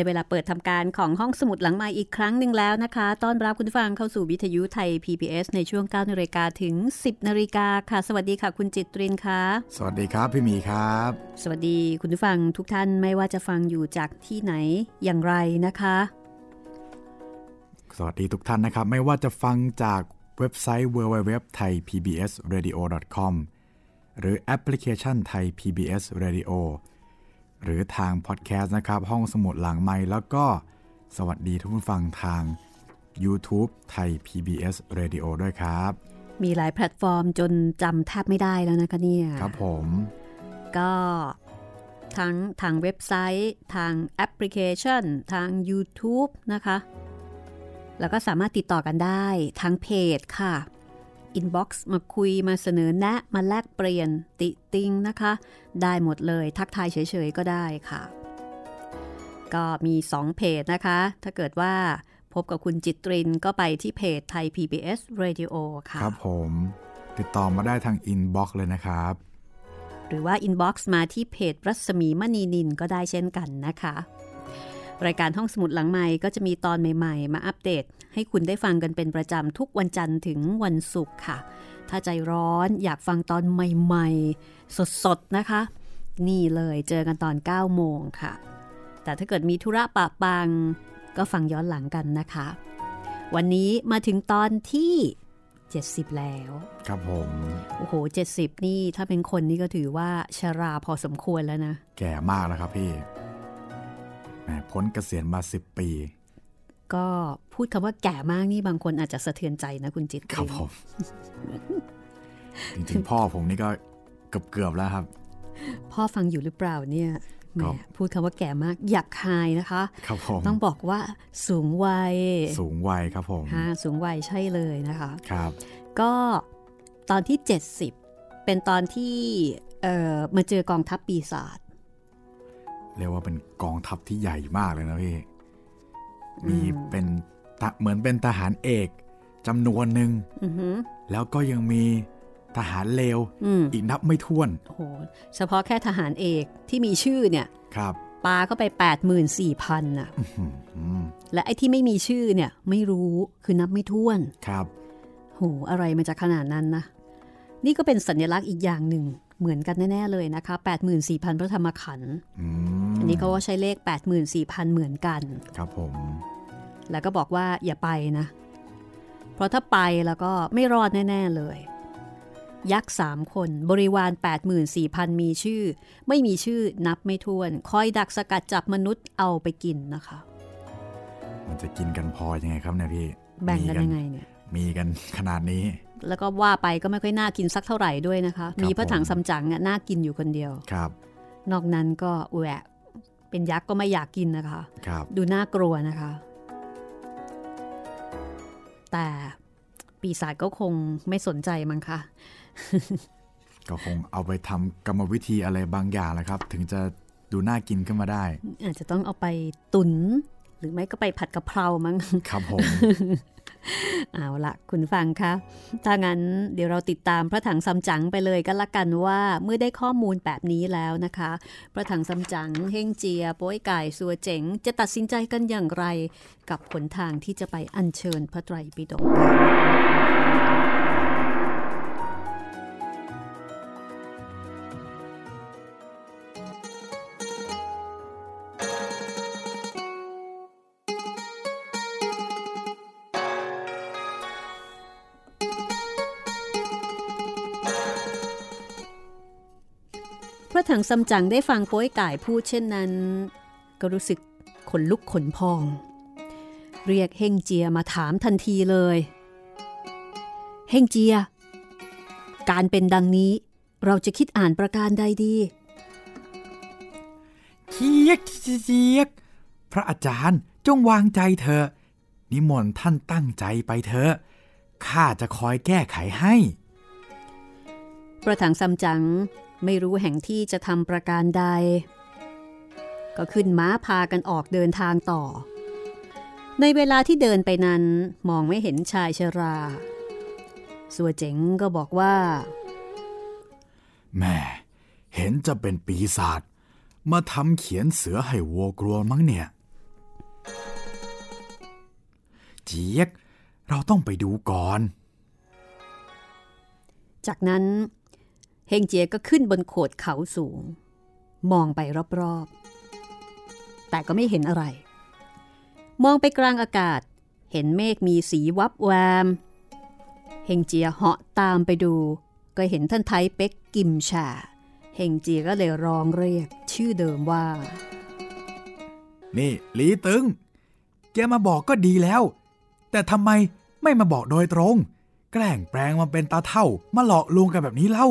ได้เวลาเปิดทำการของห้องสมุดหลังใหม่อีกครั้งหนึ่งแล้วนะคะ ต้อนรับคุณฟังเข้าสู่วิทยุไทย PBS ในช่วง 9นาฬิกาถึง 10นาฬิกาค่ะ สวัสดีค่ะ คุณจิตรินค่ะ สวัสดีครับ พี่มีครับ สวัสดีคุณฟังทุกท่านไม่ว่าจะฟังอยู่จากที่ไหนอย่างไรนะคะ สวัสดีทุกท่านนะครับ ไม่ว่าจะฟังจากเว็บไซต์ www.thaipbsradio.com หรือแอปพลิเคชันไทย PBS Radio หรือทางพอดแคสต์นะครับ ห้องสมุดหลังไม้แล้วก็สวัสดีทุกผู้ฟังทาง YouTube ไทย PBS Radio ด้วยครับ มีหลายแพลตฟอร์มจนจำแทบไม่ได้แล้วนะคะเนี่ยครับผม ก็ทั้งทางเว็บไซต์ ทางแอปพลิเคชัน ทาง YouTube นะคะ แล้วก็สามารถติดต่อกันได้ทางเพจค่ะ อินบ็อกซ์มาคุยมาเสนอแนะมาแลกเปลี่ยนติติงนะคะ ได้หมดเลยทักทายเฉยๆก็ได้ค่ะ ก็มี 2 เพจนะคะ ถ้าเกิดว่าพบกับคุณจิตรินก็ไปที่เพจ Thai PBS Radio ค่ะ ครับผม ติดต่อมาได้ทางอินบ็อกซ์เลยนะครับ หรือว่าอินบ็อกซ์มาที่เพจรัศมีมณีนิลก็ได้เช่นกันนะคะ รายการห้องสมุดหลังไมค์ก็จะมีตอนใหม่ๆ มาอัปเดต ให้คุณได้ฟังกันเป็นประจำทุกวันจันทร์ถึงวันศุกร์ค่ะ ถ้าใจร้อนอยากฟังตอนใหม่ๆ สดๆ นะคะ นี่เลยเจอกันตอน 9 โมงค่ะ แต่ถ้าเกิดมีธุระปะปัง ก็ฟังย้อนหลังกันนะคะ วันนี้มาถึงตอนที่ 70 แล้ว ครับผม โอ้โห 70 นี่ถ้าเป็นคนนี่ก็ถือว่าชราพอสมควรแล้วนะ แก่มากแล้วครับพี่แหม พ้นเกษียณมา 10 ปี ก็พูดคำว่าแก่มากนี่บางคนอาจจะสะเทือนใจนะคุณจิตครับผมจริงๆพ่อผมนี่ก็เกือบเกือบๆแล้วครับ พ่อฟังอยู่หรือเปล่าเนี่ยแหมครับพูดคำว่าแก่มากอยากคายนะคะครับผมต้องบอกว่าสูงวัย สูงวัยครับผมฮะสูงวัยใช่เลยนะคะครับ ก็ตอนที่ 70 เป็นตอนที่เอ่อมาเจอกองทัพปีศาจ เรียกว่าเป็นกองทัพที่ใหญ่มากเลยนะพี่ มีเป็นทะเหมือนเป็นทหารเอกจำนวนหนึ่งอือหือแล้วก็ยังมีทหารเลวอืมอีกนับไม่ถ้วนโอ้โหเฉพาะแค่ทหารเอกที่มีชื่อเนี่ย ครับปาเข้าไป 84,000น่ะอืมและไอ้ที่ไม่มีชื่อเนี่ยไม่รู้คือนับไม่ถ้วน ครับโหอะไรมันจะขนาดนั้นนะ นี่ก็เป็นสัญลักษณ์อีกอย่างหนึ่ง เหมือนกันแน่ ๆ เลยนะคะ84,000 พระธรรมขันธ์อืมอันนี้เขาว่าใช้เลข 84,000 เหมือนกัน ครับผม แล้วก็บอกว่าอย่าไปนะ เพราะถ้าไปแล้วก็ไม่รอดแน่ ๆ เลย ยักษ์สามคนบริวาร 84,000 มีชื่อ ไม่มีชื่อนับไม่ถ้วน คอยดักสกัดจับมนุษย์เอาไปกินนะคะ มันจะกินกันพอยังไงครับเนี่ยพี่ แบ่งกันมียังไงเนี่ย มีกันขนาดนี้ แล้วก็ว่าไปก็ไม่ค่อยน่ากินสักเท่าไหร่ด้วยนะคะครับมีพระถังผมซัมจั๋งอะน่ากินอยู่คนเดียวครับ นอกนั้นก็แหวะเป็นยักษ์ก็ไม่อยากกินนะคะครับดูน่ากลัวนะคะ แต่ปีศาจก็คงไม่สนใจมั้งคะก็คงเอาไปทำกรรมวิธีอะไรบางอย่างแหละครับ ถึงจะดูน่ากินขึ้นมาได้ อาจจะต้องเอาไปตุน หรือไม่ก็ไปผัดกะเพรามั้งครับผม เอาละคุณฟังคะถ้างั้นเดี๋ยวเราติดตามพระถังซัมจั๋งไปเลยก็แล้วกันว่าเมื่อได้ข้อมูลแบบนี้แล้วนะคะ พระถังซัมจั๋งเฮงเจียโป้ยไก่สัวเจ๋ง จะตัดสินใจกันอย่างไร กับหนทางที่จะไปอัญเชิญพระไตรปิฎก ค่ะพระถังซัมจั๋งได้ฟังโป้ยก่ายพูดเช่นนั้น ก็รู้สึกขนลุกขนพอง เรียกเฮงเจียมาถามทันทีเลย เฮงเจีย การเป็นดังนี้เราจะคิดอ่านประการใดดีเคียกเคียกพระอาจารย์จงวางใจเถอะนิมนต์ท่านตั้งใจไปเถอะข้าจะคอยแก้ไขให้พระถังซัมจั๋ง ไม่รู้แห่งที่จะทำประการใด ก็ขึ้นม้าพากันออกเดินทางต่อ ในเวลาที่เดินไปนั้นมองไม่เห็นชายชรา สัวเจ๋งก็บอกว่า แม่เห็นจะเป็นปีศาจมาทำเขียนเสือให้วัวกลัวมั้งเนี่ย เจี๊ยก เราต้องไปดูก่อน จากนั้น เฮงเจียก็ขึ้นบนโขดเขาสูง มองไปรอบๆ แต่ก็ไม่เห็นอะไร มองไปกลางอากาศ เห็นเมฆมีสีวับแวม เฮงเจียเหาะตามไปดู ก็เห็นท่านไทเป็กกิมชา เฮงเจียก็เลยร้องเรียกชื่อเดิมว่า นี่หลีตึง แกมาบอกก็ดีแล้ว แต่ทำไมไม่มาบอกโดยตรง แกล้งแปลงมาเป็นตาเท่ามาหลอกลวงกันแบบนี้เล่า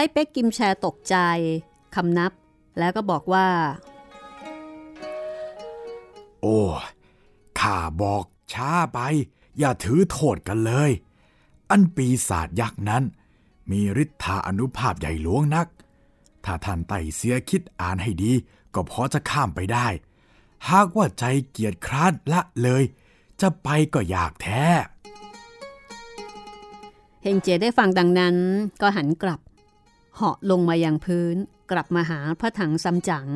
ไทเป็กกิมแชร์ตกใจคำนับ แล้วก็บอกว่า โอ้ข้าบอกช้าไป อย่าถือโทษกันเลย อันปีศาจยักษ์นั้น มีฤทธาอนุภาพใหญ่หลวงนัก ถ้าท่านไต่เสียคิดอ่านให้ดี ก็พอจะข้ามไปได้ หากว่าใจเกียจคร้านละเลย จะไปก็อยากแท้ เฮงเจได้ฟังดังนั้นก็หันกลับ เหาะลงมายังพื้นกลับมาหาพระถังซัมจั๋ง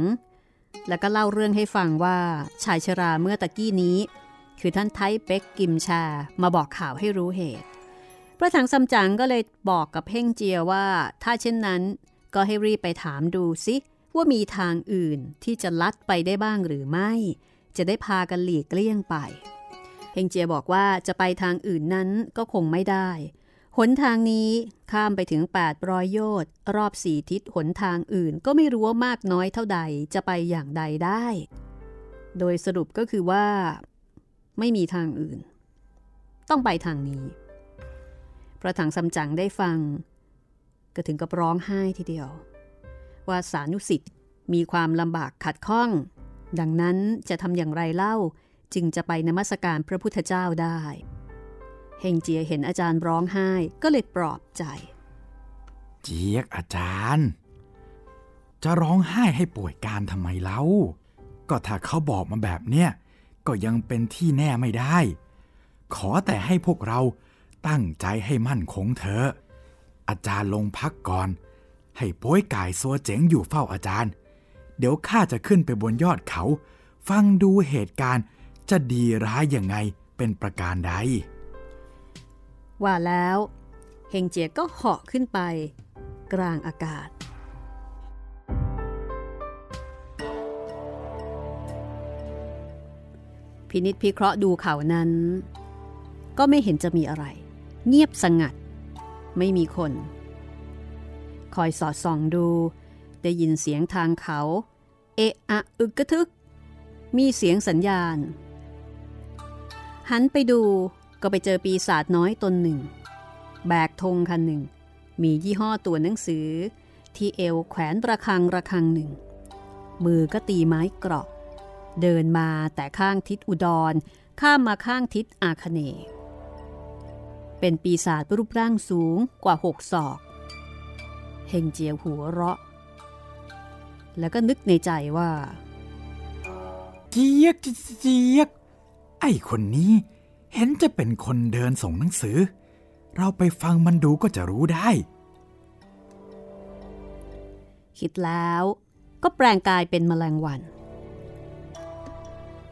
แล้วก็เล่าเรื่องให้ฟังว่าชายชราเมื่อตะกี้นี้ คือท่านไทเป็กกิมชามาบอกข่าวให้รู้เหตุ พระถังซัมจั๋งก็เลยบอกกับเฮงเจียว่า ถ้าเช่นนั้นก็ให้รีบไปถามดูสิว่ามีทางอื่นที่จะลัดไปได้บ้างหรือไม่ จะได้พากันหลีกเลี่ยงไป เฮงเจียบอกว่าจะไปทางอื่นนั้นก็คงไม่ได้ หนทางนี้ข้ามไปถึง 800 โยชน์รอบสี่ทิศหนทางอื่นก็ไม่รู้ว่ามากน้อยเท่าใดจะไปอย่างใดได้ โดยสรุปก็คือว่า ไม่มีทางอื่น ต้องไปทางนี้ พระถังซัมจั๋งได้ฟัง ก็ถึงกับร้องไห้ทีเดียว ว่าสานุสิทธิ์มีความลำบากขัดข้อง ดังนั้นจะทำอย่างไรเล่าจึงจะไปนมัสการพระพุทธเจ้าได้ เฮงเจียเห็นอาจารย์ร้องไห้ก็เลยปลอบใจ เจี๊ยกอาจารย์ จะร้องไห้ให้ป่วยการทำไมเล่า ก็ถ้าเขาบอกมาแบบเนี้ยก็ยังเป็นที่แน่ไม่ได้ ขอแต่ให้พวกเราตั้งใจให้มั่นคงเถอะอาจารย์ลงพักก่อน ให้ป้ยกายซัวเจ๋งอยู่เฝ้าอาจารย์ เดี๋ยวข้าจะขึ้นไปบนยอดเขา ฟังดูเหตุการณ์จะดีร้ายยังไงเป็นประการใด ว่าแล้วเฮงเจียก็เหาะขึ้นไป กลางอากาศ พินิษพิเคราะห์ดูเขานั้น ก็ไม่เห็นจะมีอะไร เงียบสงัด ไม่มีคน คอยสอดส่องดู ได้ยินเสียงทางเขา เอะอะอึกกระทึก มีเสียงสัญญาณ หันไปดู ก็ไปเจอปีศาจน้อยตนหนึ่ง แบกธงคันหนึ่ง มียี่ห้อตัวหนังสือ ที่เอวแขวนระฆังระฆังหนึ่ง มือก็ตีไม้เกราะ เดินมาแต่ข้างทิศอุดร ข้ามมาข้างทิศอาคเน เป็นปีศาจรูปร่างสูงกว่าหกศอกเฮงเจียวหัวเราะ แล้วก็นึกในใจว่า เจี๊ยกเจี๊ยกไอ้คนนี้ เห็นจะเป็นคนเดินส่งหนังสือ เราไปฟังมันดูก็จะรู้ได้ คิดแล้วก็แปลงกายเป็นแมลงวัน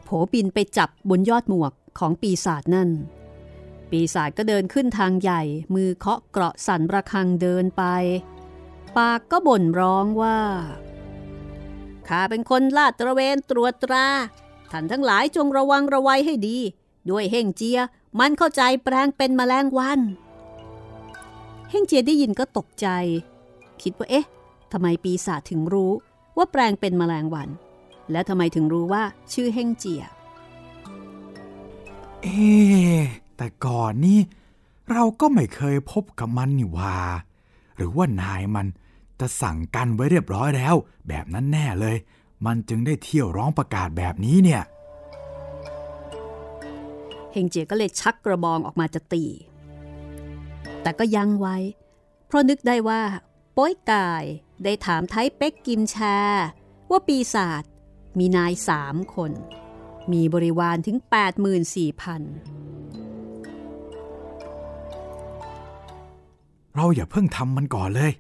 โผบินไปจับบนยอดหมวกของปีศาจนั่น ปีศาจก็เดินขึ้นทางใหญ่ มือเคาะเกราะสั่นระฆังเดินไป ปากก็บ่นร้องว่าข้าเป็นคนลาดตระเวนตรวจตราท่านทั้งหลายจงระวังระวัยให้ดี ด้วยเฮงเจียมันเข้าใจแปลงเป็นแมลงวัน เฮงเจียได้ยินก็ตกใจ คิดว่าเอ๊ะทำไมปีศาจถึงรู้ว่าแปลงเป็นแมลงวัน และทำไมถึงรู้ว่าชื่อเฮงเจีย เอ๊แต่ก่อนนี่เราก็ไม่เคยพบกับมันนี่ว่า หรือว่านายมันจะสั่งกันไว้เรียบร้อยแล้ว แบบนั้นแน่เลย มันจึงได้เที่ยวร้องประกาศแบบนี้เนี่ย เฮงเจียก็เลยชักกระบองออกมาจะตี แต่ก็ยั้งไว้ เพราะนึกได้ว่าป้ยกายได้ถามไทเป็กกิมแชว่าปีศาจมีนายสามคน มีบริวารถึง 84,000 เราอย่าเพิ่งทำมันก่อนเลย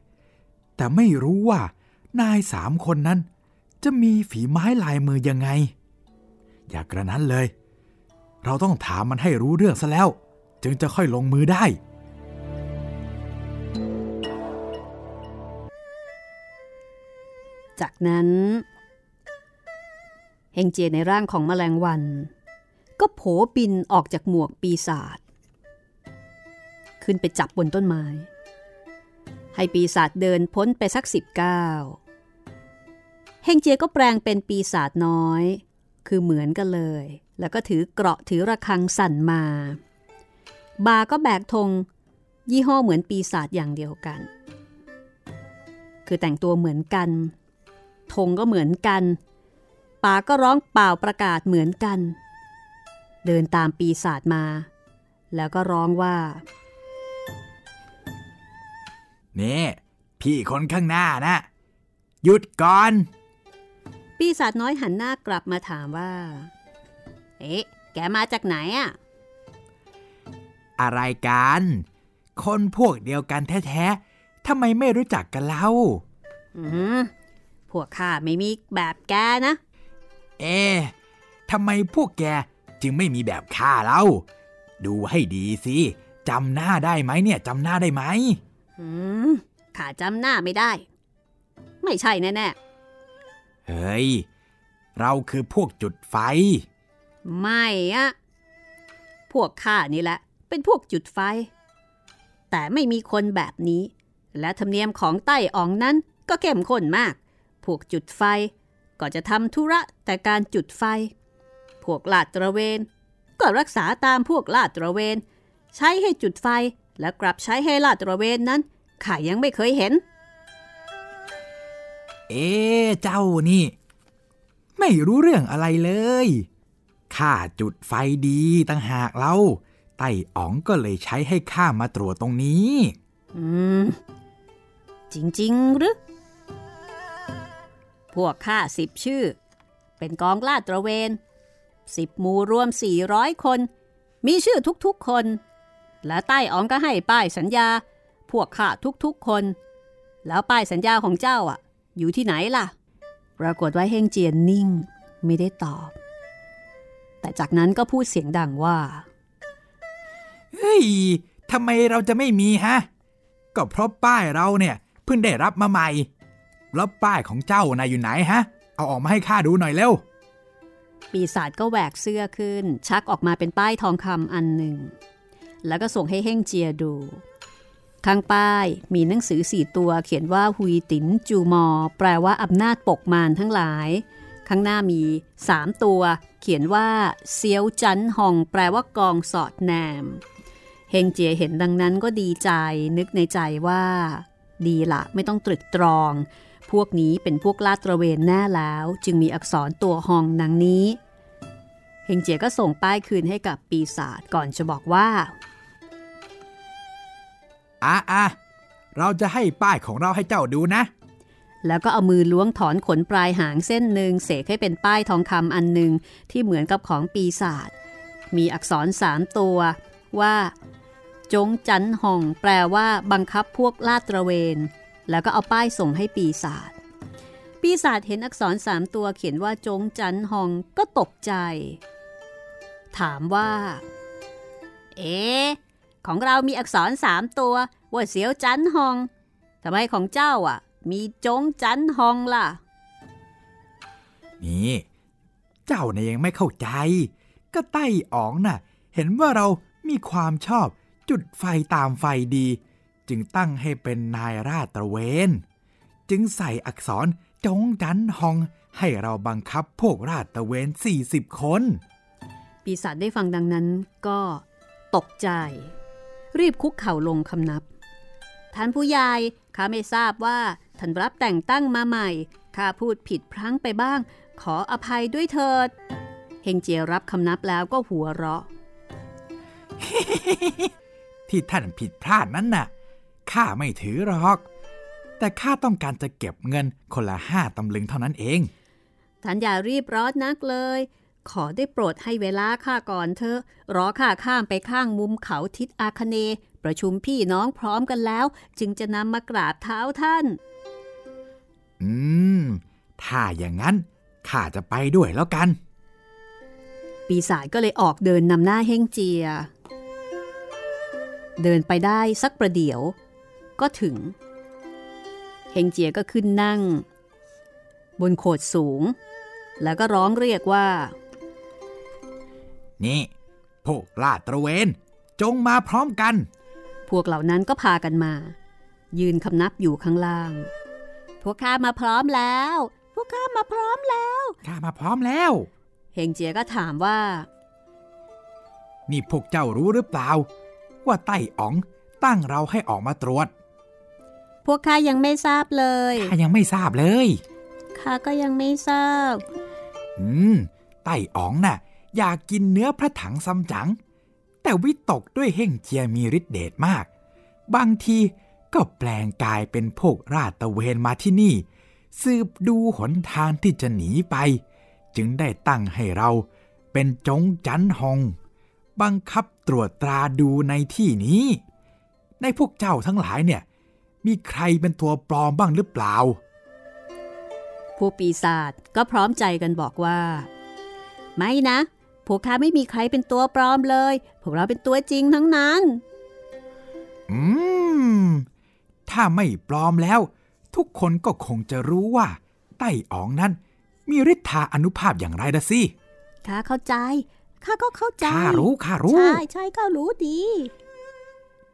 แต่ไม่รู้ว่านายสามคนนั้น จะมีฝีไม้ลายมือยังไง อย่ากระนั้นเลย เราต้องถามมันให้รู้เรื่องซะแล้ว จึงจะค่อยลงมือได้ จากนั้นเฮงเจียในร่างของแมลงวัน ก็โผบินออกจากหมวกปีศาจขึ้นไปจับบนต้นไม้ ให้ปีศาจเดินพ้นไปสักสิบก้าวเฮงเจียก็แปลงเป็นปีศาจน้อย คือเหมือนกันเลย แล้วก็ถือเกราะถือระฆังสั่นมา บาก็แบกธงยี่ห้อเหมือนปีศาจอย่างเดียวกัน คือแต่งตัวเหมือนกัน ธงก็เหมือนกัน ปาก็ร้องเป่าประกาศเหมือนกัน เดินตามปีศาจมา แล้วก็ร้องว่า นี่พี่คนข้างหน้านะ หยุดก่อน ปีศาจน้อยหันหน้ากลับมาถามว่า เอ๊ะ แกมาจากไหนอะอะไรกัน คนพวกเดียวกันแท้ๆทำไมไม่รู้จักกันเล่า อืมพวกข้าไม่มีแบบแกนะ เอ๊ะทำไมพวกแกจึงไม่มีแบบข้าเล่า ดูให้ดีสิจำหน้าได้ไหมเนี่ยจำหน้าได้ไหม อืมข้าจำหน้าไม่ได้ ไม่ใช่แน่เฮ้ย เราคือพวกจุดไฟๆ ไม่อะพวกข้านี่แหละ เป็นพวกจุดไฟ แต่ไม่มีคนแบบนี้ และธรรมเนียมของใต้อ่องนั้นก็เข้มข้นมาก พวกจุดไฟก็จะทำธุระแต่การจุดไฟ พวกลาดตระเวน ก็รักษาตามพวกลาดตระเวน ใช้ให้จุดไฟและกลับใช้ให้ลาดตระเวนนั้นข้ายังไม่เคยเห็น เอ๊เจ้านี่ ไม่รู้เรื่องอะไรเลย ข้าจุดไฟดีตั้งหากเราไต่อ๋องก็เลยใช้ให้ข้ามาตรวจตรงนี้ อืม จริง ๆ หรือ พวกข้าสิบชื่อ เป็นกองลาดตระเวนสิบหมู่รวม400คน มีชื่อทุกๆคน และใต้อ๋องก็ให้ป้ายสัญญา พวกข้าทุกๆคน แล้วป้ายสัญญาของเจ้าอะ อยู่ที่ไหนล่ะ ปรากฏว่าเฮงเจียนนิ่ง ไม่ได้ตอบ แต่จากนั้นก็พูดเสียงดังว่า เฮ้ยทำไมเราจะไม่มีฮะ ก็เพราะป้ายเราเนี่ยเพิ่งได้รับมาใหม่ แล้วป้ายของเจ้านายอยู่ไหนฮะ เอาออกมาให้ข้าดูหน่อยเร็ว ปีศาจก็แหวกเสื้อขึ้น ชักออกมาเป็นป้ายทองคำอันหนึ่ง แล้วก็ส่งให้เฮ่งเจียดู ข้างป้ายมีหนังสือสี่ตัวเขียนว่าฮุยตินจูมอ แปลว่าอำนาจปกมารทั้งหลาย ข้างหน้ามีสามตัว เขียนว่าเซียวจันหองแปลว่ากองสอดแนม เฮงเจียเห็นดังนั้นก็ดีใจนึกในใจว่า ดีละไม่ต้องตรึกตรอง พวกนี้เป็นพวกลาดตระเวนแน่แล้ว จึงมีอักษรตัวหองดังนี้ เฮงเจียก็ส่งป้ายคืนให้กับปีศาจก่อนจะบอกว่าอะอะเราจะให้ป้ายของเราให้เจ้าดูนะ แล้วก็เอามือล้วงถอนขนปลายหางเส้นหนึ่งเสกให้เป็นป้ายทองคำอันหนึ่งที่เหมือนกับของปีศาจมีอักษรสามตัวว่า จงจันห่อง แปลว่าบังคับพวกลาดตระเวน แล้วก็เอาป้ายส่งให้ปีศาจปีศาจเห็นอักษรสามตัวเขียนว่าจงจันห่องก็ตกใจ ถามว่า เอ๊ะของเรามีอักษรสามตัวว่าเสียวจันห่องทำไมของเจ้าอะ มีจงจันห่องล่ะ นี่ เจ้าเนี่ยยังไม่เข้าใจ ก็ไต้อ๋องน่ะ เห็นว่าเรามีความชอบจุดไฟตามไฟดี จึงตั้งให้เป็นนายราดตระเวน จึงใส่อักษรจงจันฮองให้เราบังคับพวกราดตระเวน 40 คน ปีศาจได้ฟังดังนั้นก็ตกใจ รีบคุกเข่าลงคำนับ ท่านผู้ใหญ่ข้าไม่ทราบว่า ท่านรับแต่งตั้งมาใหม่ ข้าพูดผิดพลั้งไปบ้าง ขออภัยด้วยเถิด เฮงเจียรับคำนับแล้วก็หัวเราะ ที่ท่านผิดพลาดนั้นน่ะ ข้าไม่ถือหรอก แต่ข้าต้องการจะเก็บเงินคนละห้าตำลึงเท่านั้นเอง ท่านอย่ารีบร้อนนักเลย ขอได้โปรดให้เวลาข้าก่อนเถอะ รอข้าข้ามไปข้างมุมเขาทิศอาคเน ประชุมพี่น้องพร้อมกันแล้ว จึงจะนำมากราบเท้าท่าน อืม ถ้าอย่างนั้นข้าจะไปด้วยแล้วกัน ปีศาจก็เลยออกเดินนำหน้าเฮงเจีย เดินไปได้สักประเดี๋ยว ก็ถึง เฮงเจียก็ขึ้นนั่ง บนโขดสูง แล้วก็ร้องเรียกว่า นี่พวกลาดตระเวน จงมาพร้อมกัน พวกเหล่านั้นก็พากันมา ยืนคำนับอยู่ข้างล่าง พวกข้ามาพร้อมแล้ว พวกข้ามาพร้อมแล้วข้ามาพร้อมแล้ว เฮงเจียก็ถามว่า นี่พวกเจ้ารู้หรือเปล่า ว่าไต้อ๋องตั้งเราให้ออกมาตรวจ พวกข้ายังไม่ทราบเลยข้ายังไม่ทราบเลยข้าก็ยังไม่ทราบ อืม ไต้อ๋องน่ะ อยากกินเนื้อพระถังซัมจั๋งแต่วิตกด้วยเฮ่งเจียมีฤทธิ์เดชมาก บางที ก็แปลงกายเป็นพวกราชตระเวนมาที่นี่ สืบดูหนทางที่จะหนีไป จึงได้ตั้งให้เราเป็นจงจันหง บังคับตรวจตราดูในที่นี้ ในพวกเจ้าทั้งหลายเนี่ย มีใครเป็นตัวปลอมบ้างหรือเปล่าพวกปีศาจก็พร้อมใจกันบอกว่า ไม่นะ พวกข้าไม่มีใครเป็นตัวปลอมเลย พวกเราเป็นตัวจริงทั้งนั้น อืม ถ้าไม่ปลอมแล้ว ทุกคนก็คงจะรู้ว่า ไต้อ๋องนั้น มีฤทธาอนุภาพอย่างไรละสิข้าเข้าใจ ข้าก็เข้าใจ ข้ารู้ ข้ารู้ ใช่ใช่ข้ารู้ดี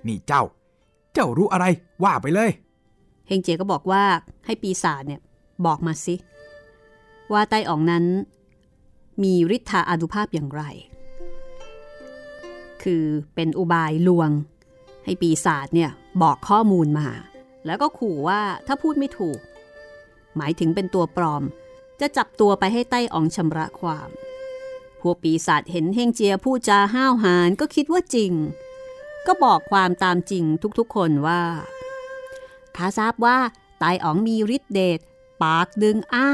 นี่เจ้า เจ้ารู้อะไรว่าไปเลย เฮงเจียก็บอกว่าให้ปีศาจเนี่ยบอกมาสิ ว่าไต้อ๋องนั้น มีฤทธาอานุภาพอย่างไร คือเป็นอุบายลวง ให้ปีศาจเนี่ย บอกข้อมูลมา แล้วก็ขู่ว่าถ้าพูดไม่ถูก หมายถึงเป็นตัวปลอม จะจับตัวไปให้ไต้อ๋องชำระความ พวกปีศาจเห็นเฮงเจียพูดจาห้าวหาญก็คิดว่าจริง ก็บอกความตามจริงทุกๆคนว่าข้าทราบว่าไตอ๋องมีฤทธิ์เดชปากดึงอ้า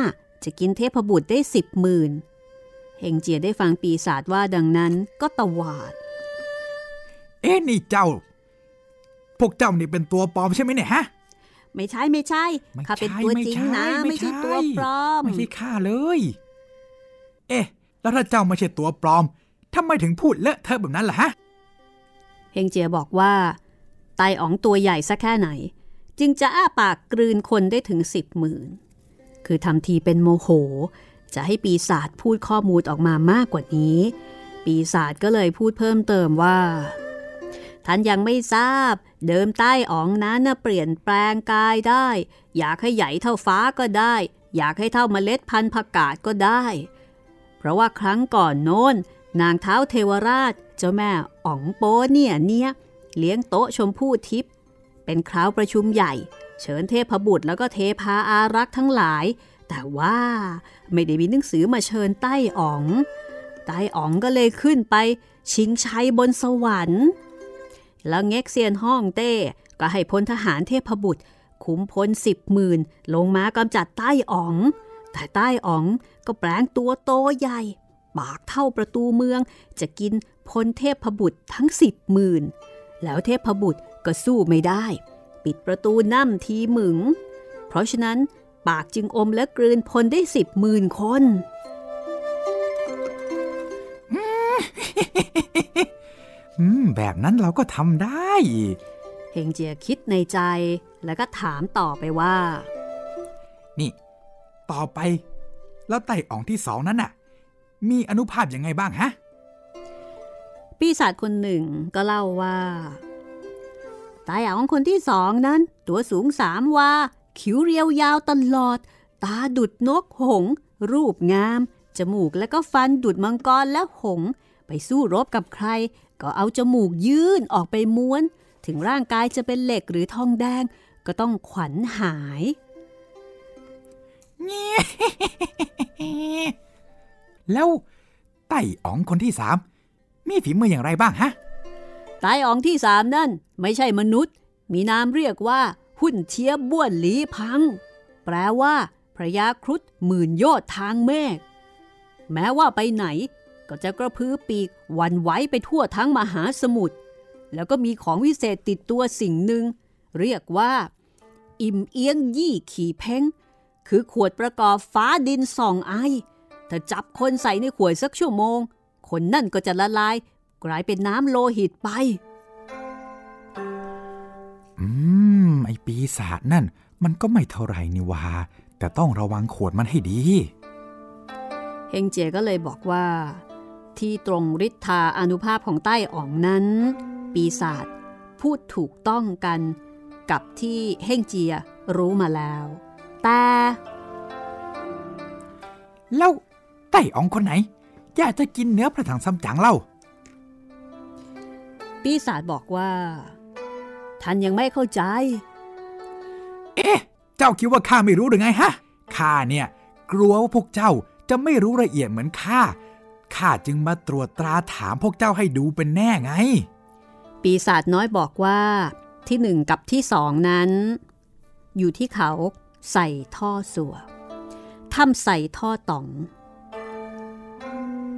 จะกินเทพบุตรได้สิบหมื่นเฮงเจียได้ฟังปีศาจว่าดังนั้นก็ตวาด เอ๊ะนี่เจ้า พวกเจ้านี่เป็นตัวปลอมใช่ไหมเนี่ยฮะ ไม่ใช่ไม่ใช่ไม่ข้าเป็นใช่ตัวไม่จริงใช่นะ ไม่ไม่ใช่ใช่ตัวปลอม ไม่ใช่ข้าเลย เอ๊ะ แล้วถ้าเจ้าไม่ใช่ตัวปลอมทำไมถึงพูดเลอะเทอะแบบนั้นล่ะฮะเฮงเจียบอกว่า ไตอ๋องตัวใหญ่สักแค่ไหน จึงจะอ้าปากกลืนคนได้ถึงสิบหมื่นคือทำทีเป็นโมโห จะให้ปีศาจพูดข้อมูลออกมามากกว่านี้ ปีศาจก็เลยพูดเพิ่มเติมว่า ท่านยังไม่ทราบ เดิมใต้อ๋องนั้นนะเปลี่ยนแปลงกายได้ อยากให้ใหญ่เท่าฟ้าก็ได้ อยากให้เท่าเมล็ดพันธุ์ผักกาดก็ได้ เพราะว่าครั้งก่อนโน้น นางเท้าเทวราช เจ้าแม่อ๋องโป้เนี่ยเนี่ยเลี้ยงโต๊ะชมพู่ทิพย์เป็นคราวประชุมใหญ่ เชิญเทพบุตรแล้วก็เทพาอารักษ์ทั้งหลาย แต่ว่าไม่ได้มีหนังสือมาเชิญใต้อ๋อง ใต้อ๋องก็เลยขึ้นไป ชิงชัยบนสวรรค์ แล้วเง็กเซียนห้องเต้ ก็ให้พลทหารเทพบุตร ขุมพลสิบหมื่นลงมากำจัดใต้อ๋อง แต่ใต้อ๋องก็แปลงตัวโตใหญ่ ปากเท่าประตูเมือง จะกินพลเทพบุตรทั้งสิบหมื่นแล้วเทพบุตรก็สู้ไม่ได้ ปิดประตูน้ำทีหมึง เพราะฉะนั้นปากจึงอมและกลืนพลได้สิบหมื่นคน อืม แบบนั้นเราก็ทำได้เฮงเจียคิดในใจแล้วก็ถามต่อไปว่า นี่ ต่อไป แล้วไต่อ่องที่สองนั้นน่ะ มีอนุภาพยังไงบ้างฮะ ปีศาจคนหนึ่งก็เล่าว่าตายของคนที่สองนั้น ตัวสูงสามวา คิ้วเรียวยาวตลอด ตาดุดนกหงส์รูปงาม จมูกและก็ฟันดุดมังกรและหงส์ไปสู้รบกับใคร ก็เอาจมูกยื่นออกไปม้วน ถึงร่างกายจะเป็นเหล็กหรือทองแดง ก็ต้องขวัญหาย แล้วไต่อ๋องคนที่สามมีฝีมืออย่างไรบ้างฮะตายอ๋องที่สามนั่นไม่ใช่มนุษย์ มีนามเรียกว่า หุ่นเทียบบ้วนหลีพัง แปลว่า พระยาครุฑหมื่นโยชน์ทางเมฆแม้ว่าไปไหน ก็จะกระพือปีกวันไหวไปทั่วทั้งมหาสมุทรแล้วก็มีของวิเศษติดตัวสิ่งหนึ่ง เรียกว่า อิ่มเอียงยี่ขี่เพ้ง คือขวดประกอบฟ้าดินส่องไอ ถ้าจับคนใส่ในขวดสักชั่วโมง คนนั่นก็จะละลาย กลายเป็นน้ำโลหิตไป อืม ไอปีศาจนั่น มันก็ไม่เท่าไหร่นี่วาแต่ต้องระวังขวดมันให้ดี เฮงเจก็เลยบอกว่า ที่ตรงฤทธาอนุภาพของใต้อ่องนั้น ปีศาจพูดถูกต้องกันกับที่เฮงเจียรู้มาแล้ว แต่แล้วไต่อ๋องคนไหน อยากจะกินเนื้อพระถังซัมจั๋งเล่า ปีศาจบอกว่า ท่านยังไม่เข้าใจ เอ๊ะ เจ้าคิดว่าข้าไม่รู้หรือไงฮะข้าเนี่ย กลัวว่าพวกเจ้าจะไม่รู้ละเอียดเหมือนข้า ข้าจึงมาตรวจตราถามพวกเจ้าให้ดูเป็นแน่ไง ปีศาจน้อยบอกว่าที่หนึ่งกับที่สองนั้น อยู่ที่เขาใส่ท่อสัวถ้ำใส่ท่อต่อง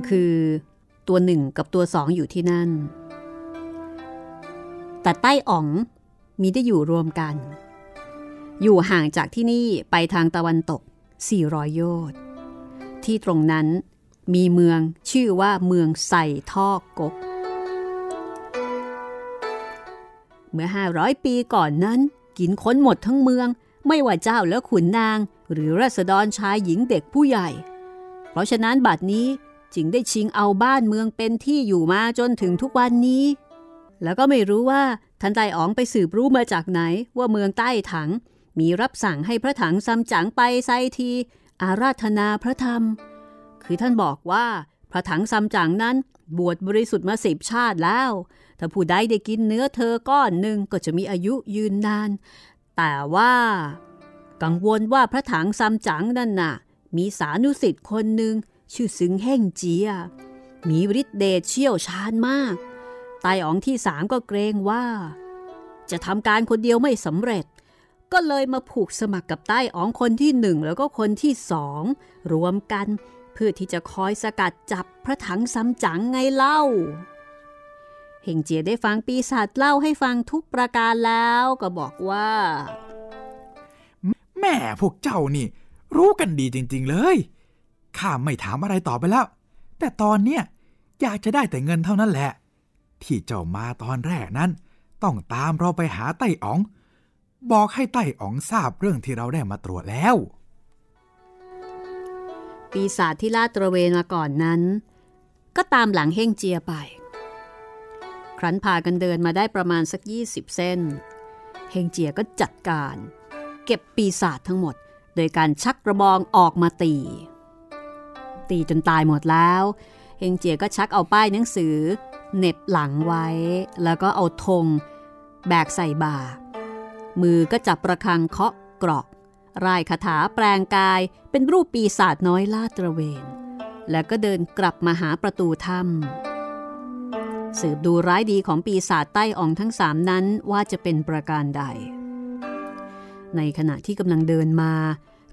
คือตัวหนึ่งกับตัวสองอยู่ที่นั่น แต่ใต้อ๋องมีได้อยู่รวมกัน อยู่ห่างจากที่นี่ไปทางตะวันตก 400 โยชน์ที่ตรงนั้น มีเมืองชื่อว่าเมืองใส่ท่อกก เมื่อ 500 ปีก่อนนั้น กินค้นหมดทั้งเมือง ไม่ว่าเจ้าและขุนนาง หรือราษฎรชายหญิงเด็กผู้ใหญ่ เพราะฉะนั้นบัดนี้จึงได้ชิงเอาบ้านเมืองเป็นที่อยู่มาจนถึงทุกวันนี้ แล้วก็ไม่รู้ว่าท่านไตอ๋องไปสืบรู้มาจากไหนว่าเมืองใต้ถัง มีรับสั่งให้พระถังซัมจั๋งไปไซที อาราธนาพระธรรม คือท่านบอกว่าพระถังซัมจั๋งนั้นบวชบริสุทธิ์มาสิบชาติแล้ว ถ้าผู้ใดได้กินเนื้อเธอก้อนหนึ่งก็จะมีอายุยืนนาน แต่ว่า กังวลว่าพระถังซัมจั๋งนั่นน่ะ มีสานุสิทธิ์คนหนึ่งชื่อซึงเฮ่งเจีย มีฤทธิเดชเชี่ยวชาญมากไตอ๋องที่สามก็เกรงว่า จะทำการคนเดียวไม่สำเร็จ ก็เลยมาผูกสมัครกับใต้อ๋องคนที่หนึ่งแล้วก็คนที่สองรวมกัน เพื่อที่จะคอยสกัดจับพระถังซัมจั๋งไงเล่า เฮงเจียได้ฟังปีศาจเล่าให้ฟังทุกประการแล้วก็บอกว่า แม่พวกเจ้านี่ รู้กันดีจริง ๆ เลย ข้าไม่ถามอะไรต่อไปแล้ว แต่ตอนเนี้ยอยากจะได้แต่เงินเท่านั้นแหละ ที่เจ้ามาตอนแรกนั้น ต้องตามเราไปหาไต้อ๋อง บอกให้ไต้อ๋องทราบเรื่องที่เราได้มาตรวจแล้ว ปีศาจที่ลาดตระเวนมาก่อนนั้น ก็ตามหลังเฮงเจียไป ครั้นพากันเดินมาได้ประมาณสัก 20 เส้น เฮงเจียก็จัดการ เก็บปีศาจทั้งหมด โดยการชักกระบองออกมาตี ตีจนตายหมดแล้ว เฮงเจียก็ชักเอาป้ายหนังสือเหน็บหลังไว้ แล้วก็เอาธงแบกใส่บ่า มือก็จับประคังเคาะกรอก รายคาถาแปลงกายเป็นรูปปีศาจน้อยลาดตระเวน แล้วก็เดินกลับมาหาประตูถ้ำสืบดูร้ายดีของปีศาจใต้อ่องทั้งสามนั้นว่าจะเป็นประการใด ในขณะที่กำลังเดินมา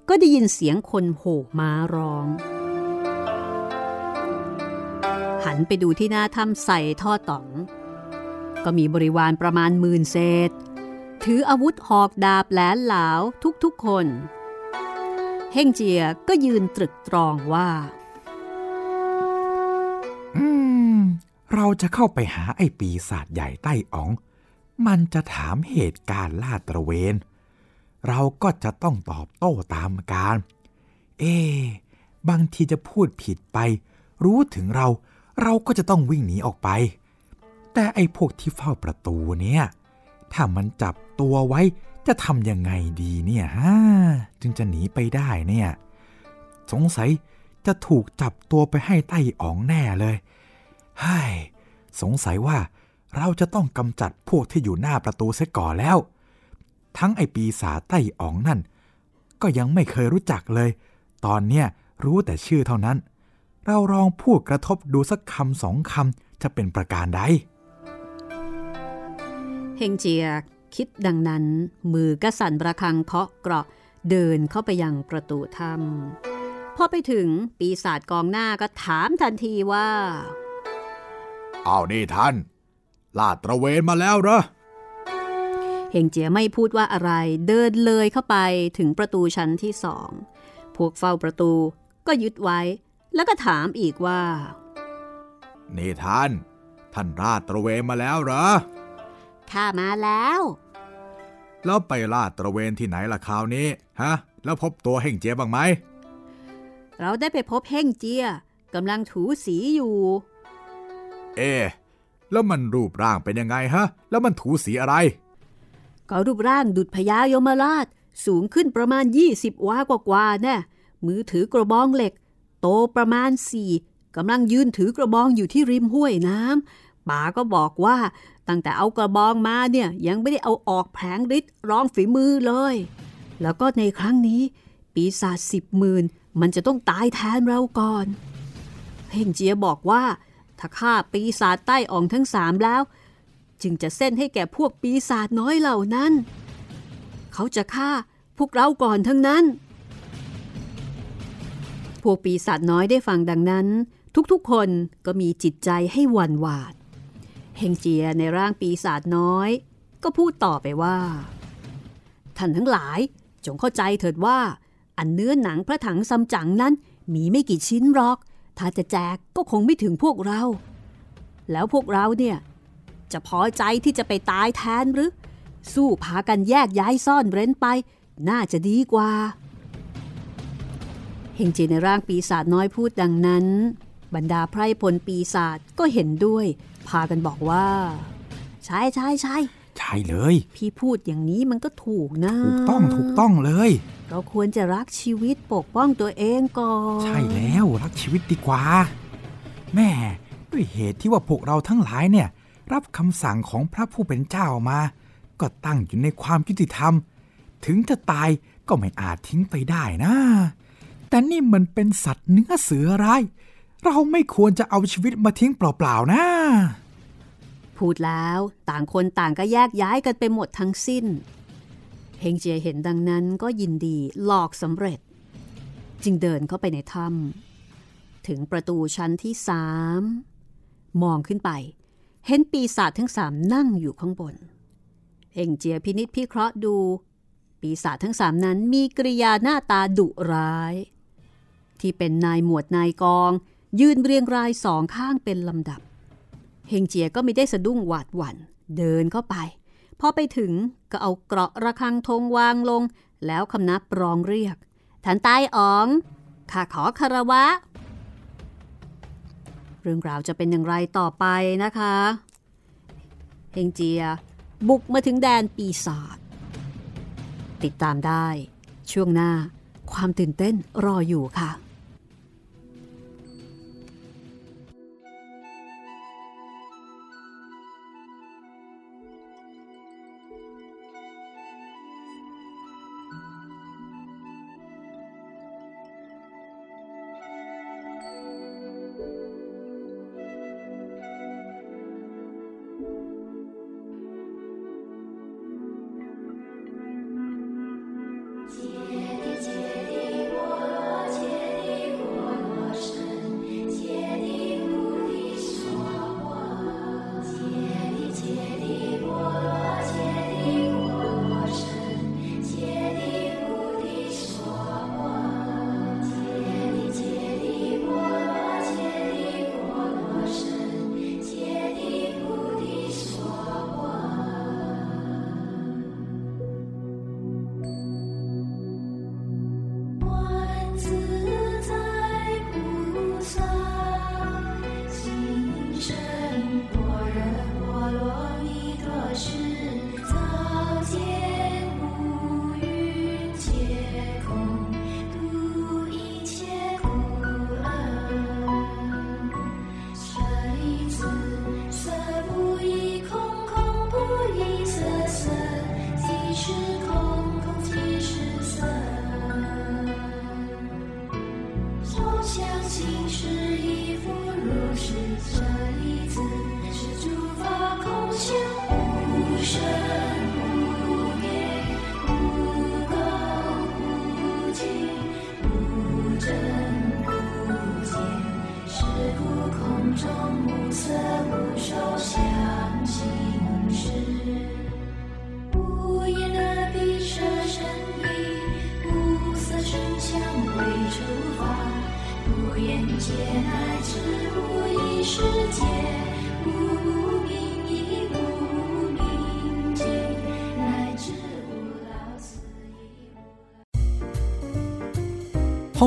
ก็ได้ยินเสียงคนโห่ม้าร้อง หันไปดูที่หน้าถ้ำใส่ท่อต๋อง ก็มีบริวารประมาณหมื่นเศษ ถืออาวุธหอกดาบแหลนหลาวทุกๆคน เฮงเจียก็ยืนตรึกตรองว่า อืม เราจะเข้าไปหาไอ้ปีศาจใหญ่ใต้อ๋อง มันจะถามเหตุการณ์ลาดตระเวน เราก็จะต้องตอบโต้ตามการ เอ๊บางทีจะพูดผิดไป รู้ถึงเรา เราก็จะต้องวิ่งหนีออกไป แต่ไอ้พวกที่เฝ้าประตูเนี่ย ถ้ามันจับ ตัวไว้ จะทำยังไงดีเนี่ยฮะจึงจะหนีไปได้เนี่ย สงสัยจะถูกจับตัวไปให้ไต้อ๋องแน่เลยเฮ้ยสงสัยว่าเราจะต้องกำจัดพวกที่อยู่หน้าประตูเสียก่อนแล้ว ทั้งไอปีศาจไต้อ๋องนั่น ก็ยังไม่เคยรู้จักเลย ตอนเนี้ยรู้แต่ชื่อเท่านั้น เราลองพูดกระทบดูสักคำสองคำจะเป็นประการใดเฮงเจีย คิดดังนั้นมือก็สั่นประคังเคาะเกราะเดินเข้าไปยังประตูถ้ำพอไปถึงปีศาจกองหน้าก็ถามทันทีว่าอ้าวนี่ท่าน ลาดตระเวนมาแล้วเหรอเฮงเจียไม่พูดว่าอะไรเดินเลยเข้าไปถึงประตูชั้นที่สอง พวกเฝ้าประตูก็ยึดไว้ แล้วก็ถามอีกว่า นี่ท่าน ท่านลาดตระเวนมาแล้วเหรอข้ามาแล้ว แล้วไปลาดตระเวนที่ไหนล่ะคราวนี้ ฮะ แล้วพบตัวเฮงเจียบ้างไหม เราได้ไปพบเฮงเจียกำลังถูสีอยู่ เอ๊แล้วมันรูปร่างเป็นยังไงฮะ แล้วมันถูสีอะไร ก็รูปร่างดุดพญายมราช สูงขึ้นประมาณ 20 วากว่าๆแน่มือถือกระบองเหล็ก โตประมาณสี่กำลังยืนถือกระบองอยู่ที่ริมห้วยน้ำ ป๋าก็บอกว่าตั้งแต่เอากระบองมาเนี่ยยังไม่ได้เอาออกแผงฤทธิ์ร้องฝีมือเลย แล้วก็ในครั้งนี้ ปีศาจสิบหมื่นมันจะต้องตายแทนเราก่อนเพ่งเจียบอกว่าถ้าฆ่าปีศาจใต้อ่องทั้งสามแล้ว จึงจะเส้นให้แก่พวกปีศาจน้อยเหล่านั้น เขาจะฆ่าพวกเราก่อนทั้งนั้น พวกปีศาจน้อยได้ฟังดังนั้น ทุกๆคนก็มีจิตใจให้หวั่นหวาด เฮงเจียในร่างปีศาจน้อย ก็พูดต่อไปว่า ท่านทั้งหลายจงเข้าใจเถิดว่า อันเนื้อหนังพระถังซัมจั๋งนั้นมีไม่กี่ชิ้นหรอก ถ้าจะแจกก็คงไม่ถึงพวกเรา แล้วพวกเราเนี่ย จะพอใจที่จะไปตายแทนหรือ สู้พากันแยกย้ายซ่อนเร้นไป น่าจะดีกว่าเฮงเจีในร่างปีศาจน้อยพูดดังนั้น บรรดาไพรพลปีศาจก็เห็นด้วย พากันบอกว่า ใช่ใช่ใช่ใช่เลย พี่พูดอย่างนี้มันก็ถูกนะ ถูกต้องถูกต้องเลย เราควรจะรักชีวิตปกป้องตัวเองก่อน ใช่แล้วรักชีวิตดีกว่า แม่ด้วยเหตุที่ว่าพวกเราทั้งหลายเนี่ย รับคำสั่งของพระผู้เป็นเจ้ามา ก็ตั้งอยู่ในความยุติธรรม ถึงจะตายก็ไม่อาจทิ้งไปได้นะ แต่นี่มันเป็นสัตว์เนื้อเสือร้าย เราไม่ควรจะเอาชีวิตมาทิ้งเปล่าๆนะ พูดแล้วต่างคนต่างก็แยกย้ายกันไปหมดทั้งสิ้น เฮงเจียเห็นดังนั้นก็ยินดีหลอกสำเร็จ จึงเดินเข้าไปในถ้ำถึงประตูชั้นที่สามมองขึ้นไป เห็นปีศาจทั้งสามนั่งอยู่ข้างบนเอ่งเจียพินิษพิเคราะห์ดู ปีศาจทั้งสามนั้นมีกริยาหน้าตาดุร้าย ที่เป็นนายหมวดนายกอง ยืนเรียงรายสองข้างเป็นลำดับ เฮงเจียก็ไม่ได้สะดุ้งหวาดหวัน่นเดินเข้าไป พอไปถึงก็เอาเกราะระฆังธงวางลง แล้วคำนับร้องเรียกท่านใต้อ๋องข้าขอคารวะ เรื่องราวจะเป็นอย่างไรต่อไปนะคะ เฮงเจีย บุกมาถึงแดนปีศาจติดตามได้ ช่วงหน้า ความตื่นเต้นรออยู่ค่ะ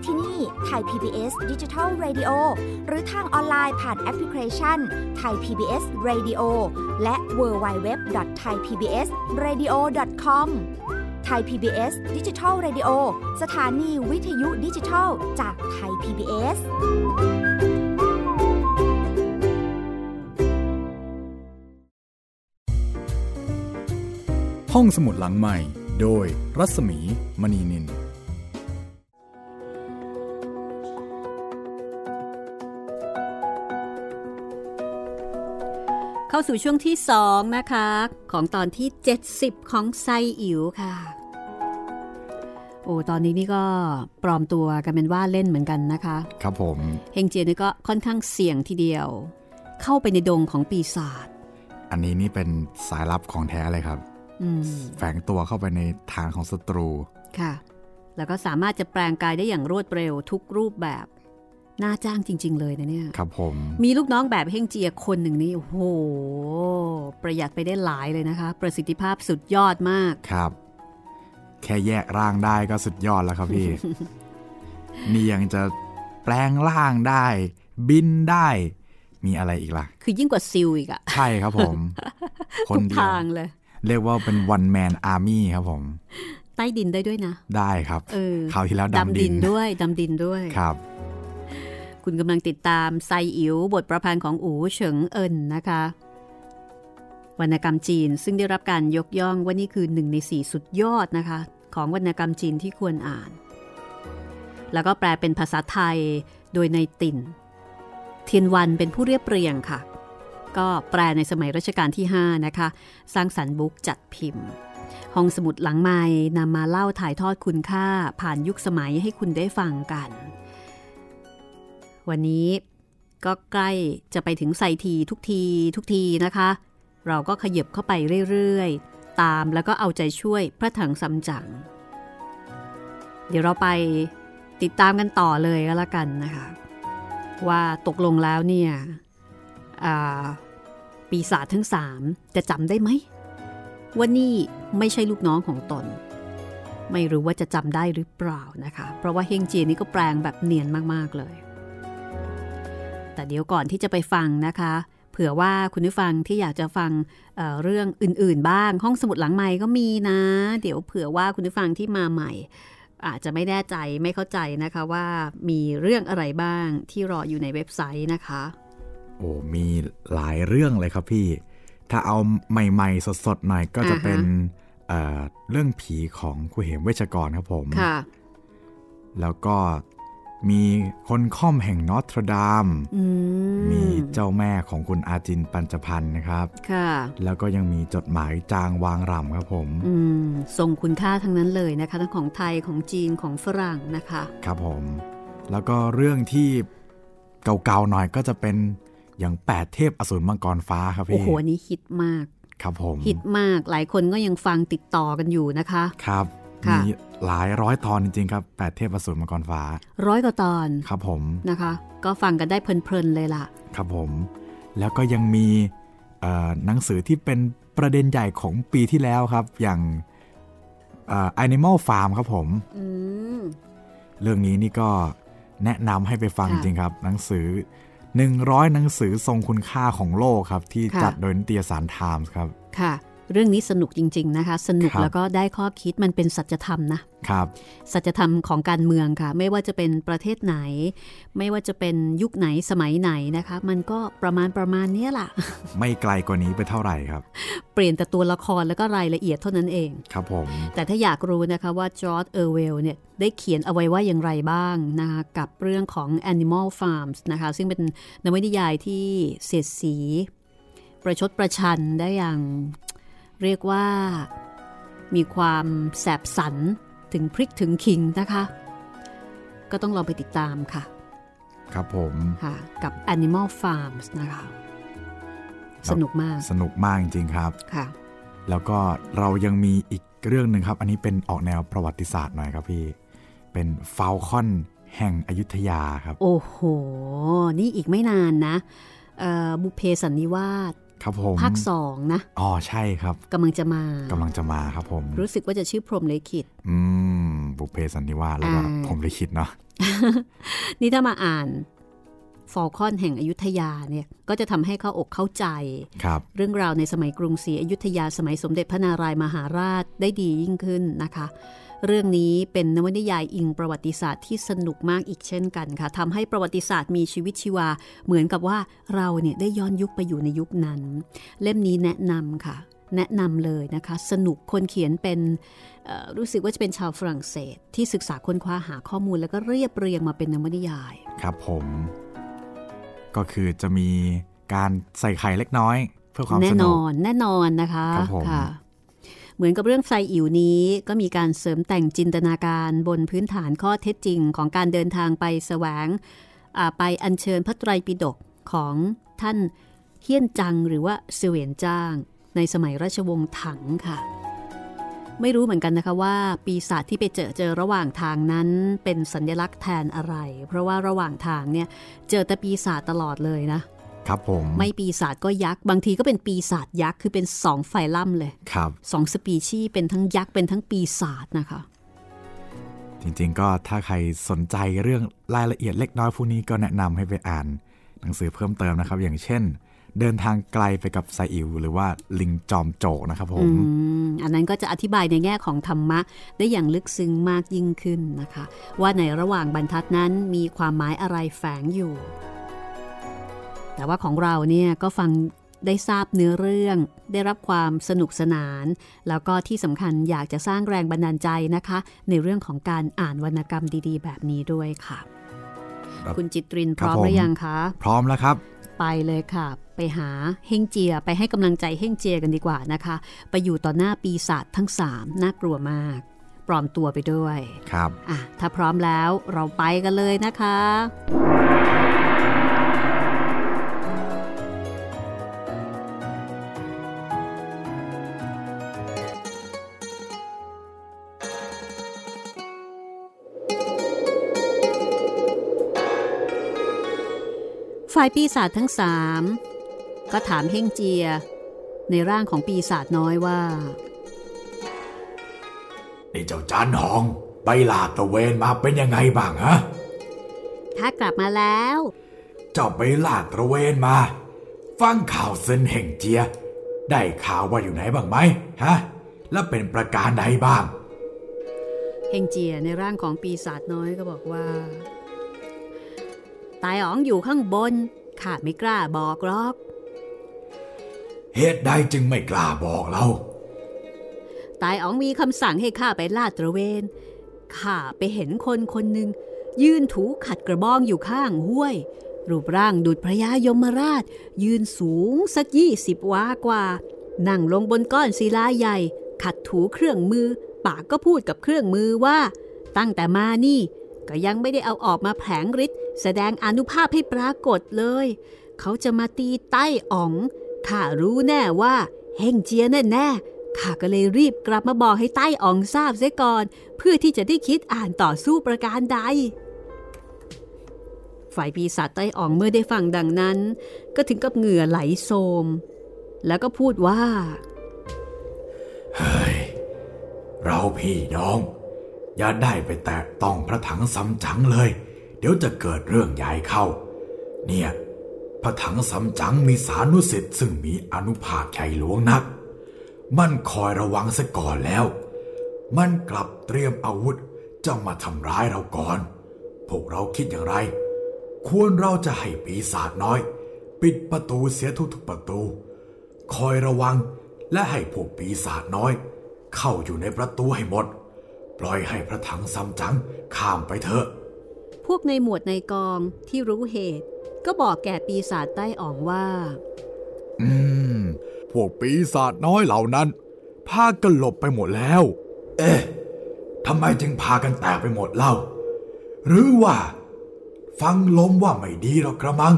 ได้ที่นี่ไทย PBS Digital Radio หรือทางออนไลน์ผ่านแอปพลิเคชันไทย PBS Radio และ w w w t h a i PBS Radio com ไทย PBS Digital Radio สถานีวิทยุดิจิทัลจากไทย PBS ห้องสมุดหลังใหม่ โดยรัศมีมณีนิน เข้าสู่ช่วงที่ 2 นะคะ ของตอนที่ 70 ของไซอิ๋วค่ะ โอ้ตอนนี้นี่ก็ปลอมตัวกันเป็นว่าเล่นเหมือนกันนะคะ ครับผม เฮงเจียนี่ก็ค่อนข้างเสี่ยงทีเดียว เข้าไปในดงของปีศาจอันนี้นี่เป็นสายลับของแท้เลยครับอืมแฝงตัวเข้าไปในทางของศัตรูค่ะ แล้วก็สามารถจะแปลงกายได้อย่างรวดเร็วทุกรูปแบบ น่าจ้างจริง ๆ เลยนะเนี่ย ครับผม มีลูกน้องแบบเฮงเจียคนหนึ่งนี่โอ้โห ประหยัดไปได้หลายเลยนะคะ ประสิทธิภาพสุดยอดมาก ครับ แค่แยกร่างได้ก็สุดยอดแล้วครับพี่ นี่ยังจะแปลงร่างได้ บินได้ มีอะไรอีกล่ะ คือยิ่งกว่าซิลอีกอะใช่ครับผม คนทุกเดียวทางเลย เรียกว่าเป็น one man army ครับผม ใต้ดินได้ด้วยนะ ได้ครับเออคราวที่แล้วดำดินด้วยดำดินด้วย ครับ คุณกำลังติดตามไซอิ๋วบทประพันธ์ของอูเฉิงเอินนะคะ วรรณกรรมจีนซึ่งได้รับการยกย่องว่านี่คือหนึ่งในสี่สุดยอดนะคะ ของวรรณกรรมจีนที่ควรอ่าน แล้วก็แปลเป็นภาษาไทยโดยในติ่น เทียนวันเป็นผู้เรียบเรียงค่ะ ก็แปลในสมัยรัชกาลที่ 5 นะคะ สร้างสรรค์บุ๊กจัดพิมพ์ห้องสมุดหลังไม้นำมาเล่าถ่ายทอดคุณค่าผ่านยุคสมัยให้คุณได้ฟังกัน วันนี้ก็ใกล้จะไปถึงไซทีทุกทีทุกทีนะคะ เราก็ขยับเข้าไปเรื่อยๆ ตามแล้วก็เอาใจช่วยพระถังซัมจั๋งเดี๋ยวเราไปติดตามกันต่อเลยก็แล้วกันนะคะ ว่าตกลงแล้วเนี่ยปีศาจทั้งสามจะจำได้ไหมว่านี่ไม่ใช่ลูกน้องของตน ไม่รู้ว่าจะจำได้หรือเปล่านะคะ เพราะว่าเฮงเจียนี่ก็แปลงแบบเนียนมากๆเลย แต่เดี๋ยวก่อนที่จะไปฟังนะคะ เผื่อว่าคุณผู้ฟังที่อยากจะฟังเอ่อเรื่องอื่นๆ บ้าง ห้องสมุดหลังใหม่ก็มีนะ เดี๋ยวเผื่อว่าคุณผู้ฟังที่มาใหม่ อาจจะไม่แน่ใจไม่เข้าใจนะคะว่ามีเรื่องอะไรบ้างที่รออยู่ในเว็บไซต์นะคะ โอ้มีหลายเรื่องเลยครับพี่ ถ้าเอาใหม่ๆ สดๆหน่อยก็จะอ่าฮะเป็นเอ่อเรื่องผีของครูเหมเวชกรครับผมค่ะแล้วก็ มีคนค่อมแห่งนอตรดามอืมมีเจ้าแม่ของคุณอาจินปัญจพันธ์นะครับ ค่ะ แล้วก็ยังมีจดหมายจางวางรำครับผมอืมทรงคุณค่าทั้งนั้นเลยนะคะทั้งของไทยของจีนของฝรั่งนะคะ ครับผม แล้วก็เรื่องที่เก่าๆหน่อยก็จะเป็นอย่างแปดเทพอสูรมังกรฟ้าครับโอ้พี่โหอันนี้ฮิตมาก ครับผม ฮิตมากหลายคนก็ยังฟังติดต่อกันอยู่นะคะ ครับค่ะ มีหลายร้อยตอนจริงๆครับแปดเทพอสูรมังกรฟ้า ร้อยกว่าตอนครับผมนะคะ ก็ฟังกันได้เพลินๆเลยล่ะ ครับผม แล้วก็ยังมีเอ่อหนังสือที่เป็นประเด็นใหญ่ของปีที่แล้วครับ อย่างเอ่อ Animal Farm ครับผมอืมเรื่องนี้นี่ก็แนะนำให้ไปฟังค่ะจริงครับ หนังสือ 100 หนังสือทรงคุณค่าของโลกครับ ที่ค่ะจัดโดยนิตยสารไทมส์ครับค่ะ เรื่องนี้สนุกจริง ๆนะคะ สนุกครับแล้วก็ได้ข้อคิดมันเป็นสัจธรรมนะครับสัจธรรมของการเมืองค่ะ ไม่ว่าจะเป็นประเทศไหน ไม่ว่าจะเป็นยุคไหนสมัยไหนนะคะ มันก็ประมาณประมาณเนี้ยล่ะไม่ไกลกว่านี้ไปเท่าไหร่ครับ เปลี่ยนแต่ตัวละครแล้วก็รายละเอียดเท่านั้นเองครับผมแต่ถ้าอยากรู้นะคะว่าจอร์ดเออร์เวลเนี่ยได้เขียนเอาไว้ว่าอย่างไรบ้างนะคะกับเรื่องของ Animal Farms นะคะ ซึ่งเป็นนวนิยายที่เสียดสี ประชดประชันได้อย่าง เรียกว่า มีความแสบสันถึงพริกถึงขิงนะคะ ก็ต้องลองไปติดตามค่ะ ครับผมค่ะกับ Animal Farms นะคะ สนุกมาก สนุกมากจริง ๆ ครับค่ะ แล้วก็เรายังมีอีกเรื่องหนึ่งครับ อันนี้เป็นออกแนวประวัติศาสตร์หน่อยครับพี่ เป็นฟาลคอนแห่งอยุธยาครับ โอ้โห นี่อีกไม่นานนะเอ่อบุพเพสันนิวาส ครับผมภาคสองนะอ๋อใช่ครับกำลังจะมากำลังจะมาครับผม รู้สึกว่าจะชื่อพรหมลิขิตอืมบุพเพสันนิวาสแล้วก็อ่าผมลิขิตเนาะนี่ถ้ามาอ่านฟอลคอนแห่งอยุธยาเนี่ยก็จะทำให้เข้าอกเข้าใจครับเรื่องราวในสมัยกรุงศรีอยุธยาสมัยสมเด็จพระนารายมหาราชได้ดียิ่งขึ้นนะคะ เรื่องนี้เป็นนวนิยายอิงประวัติศาสตร์ที่สนุกมากอีกเช่นกันค่ะทำให้ประวัติศาสตร์มีชีวิตชีวา เหมือนกับว่าเราเนี่ยได้ย้อนยุคไปอยู่ในยุคนั้น เล่มนี้แนะนำค่ะ แนะนำเลยนะคะ สนุกคนเขียนเป็นเอ่อรู้สึกว่าจะเป็นชาวฝรั่งเศส ที่ศึกษาค้นคว้าหาข้อมูลแล้วก็เรียบเรียงมาเป็นนวนิยาย ครับผม ก็คือจะมีการใส่ไข่เล็กน้อย เพื่อความแน่สนนุกอนแน่นอนนะคะครับผมค่ะ เหมือนกับเรื่องไซอิ๋วนี้ก็มีการเสริมแต่งจินตนาการบนพื้นฐานข้อเท็จจริงของการเดินทางไปแสวงไปอัญเชิญพระไตรปิฎกของท่านเฮียนจังหรือว่าเสวียนจ้าง ในสมัยราชวงศ์ถังค่ะ ไม่รู้เหมือนกันนะคะว่า ปีศาจที่ไปเจอเจอระหว่างทางนั้นเป็นสัญลักษณ์แทนอะไร เพราะว่าระหว่างทางเนี่ยเจอแต่ปีศาจตลอดเลยนะ ครับผม ไม่ปีศาจก็ยักษ์ บางทีก็เป็นปีศาจยักษ์ คือเป็นสองไฟล่ำเลยครับสองสปีชีส์เป็นทั้งยักษ์เป็นทั้งปีศาจนะคะ จริงๆก็ถ้าใครสนใจเรื่องรายละเอียดเล็กน้อยพวกนี้ก็แนะนำให้ไปอ่าน หนังสือเพิ่มเติมนะครับ อย่างเช่นเดินทางไกลไปกับไซอิ๋วหรือว่าลิงจอมโจกนะครับผอืมมอันนั้นก็จะอธิบายในแง่ของธรรมะ ได้อย่างลึกซึ้งมากยิ่งขึ้นนะคะ ว่าในระหว่างบรรทัดนั้นมีความหมายอะไรแฝงอยู่ แต่ว่าของเราเนี่ยก็ฟังได้ทราบเนื้อเรื่อง ได้รับความสนุกสนาน แล้วก็ที่สำคัญอยากจะสร้างแรงบันดาลใจนะคะ ในเรื่องของการอ่านวรรณกรรมดีๆ แบบนี้ด้วยค่ะครับคุณจิตรินพครับร้อมผมหรือยังคะ พร้อมแล้วครับ ไปเลยค่ะ ไปหาเฮงเจีย ไปให้กำลังใจเฮงเจียกันดีกว่านะคะ ไปอยู่ต่อหน้าปีศาจทั้งสามน่ากลัวมาก ปลอมตัวไปด้วย ครับอะถ้าพร้อมแล้วเราไปกันเลยนะคะายปีศาจทั้งสามก็ถามเฮงเจีย ในร่างของปีศาจน้อยว่านี่เจ้าจานหองไปลาดตระเวนมาเป็นยังไงบ้างฮะถ้ากลับมาแล้ว เจ้าไปลาดตระเวนมา ฟังข่าวเซนเห่งเจีย ได้ข่าวว่าอยู่ไหนบ้างไหมฮะแล้วเป็นประการใดบ้าง เฮงเจียในร่างของปีศาจน้อยก็บอกว่า ตายอ๋องอยู่ข้างบน ข้าไม่กล้าบอกหรอก เหตุใดจึงไม่กล้าบอกเรา ตายอ๋องมีคำสั่งให้ข้าไปลาดตระเวน ข้าไปเห็นคนคนหนึ่งยืนถูขัดกระบองอยู่ข้างห้วย รูปร่างดุจพระยายมราช ยืนสูงสักยี่สิบวากว่า นั่งลงบนก้อนศิลาใหญ่ ขัดถูเครื่องมือ ปากก็พูดกับเครื่องมือว่า ตั้งแต่มานี่ก็ยังไม่ได้เอาออกมาแผลงฤทธิ์ แสดงอนุภาพให้ปรากฏเลย เขาจะมาตีใต้อ๋องข้ารู้แน่ว่าเฮงเจียแน่แน่ข้าก็เลยรีบกลับมาบอกให้ใต้อ๋องทราบเสียก่อน เพื่อที่จะได้คิดอ่านต่อสู้ประการใด ฝ่ายปีศาจใต้อ๋องเมื่อได้ฟังดังนั้น ก็ถึงกับเหงื่อไหลโสมแล้วก็พูดว่าเฮ้ยเราพี่น้อง อย่าได้ไปแตะต้องพระถังซัมจั๋งเลย เดี๋ยวจะเกิดเรื่องใหญ่เข้า เนี่ยพระถังซัมจังมีสานุสิทธิ์ซึ่งมีอนุภาพใหญ่หลวงนัก มันคอยระวังซะก่อนแล้ว มันกลับเตรียมอาวุธจะมาทำร้ายเราก่อน พวกเราคิดอย่างไร ควรเราจะให้ปีศาจน้อย ปิดประตูเสียทุกๆประตู คอยระวังและให้พวกปีศาจน้อย เข้าอยู่ในประตูให้หมด ปล่อยให้พระถังซัมจังข้ามไปเถอะ วกในหมวดในกองที่รู้เหตุ ก็บอกแก่ปีศาจใต้อ๋องว่า อืม พวกปีศาจน้อยเหล่านั้น พากันหลบไปหมดแล้ว เอ๊ะทำไมจึงพากันแตกไปหมดเล่า หรือว่า ฟังลมว่าไม่ดีหรอกกระมัง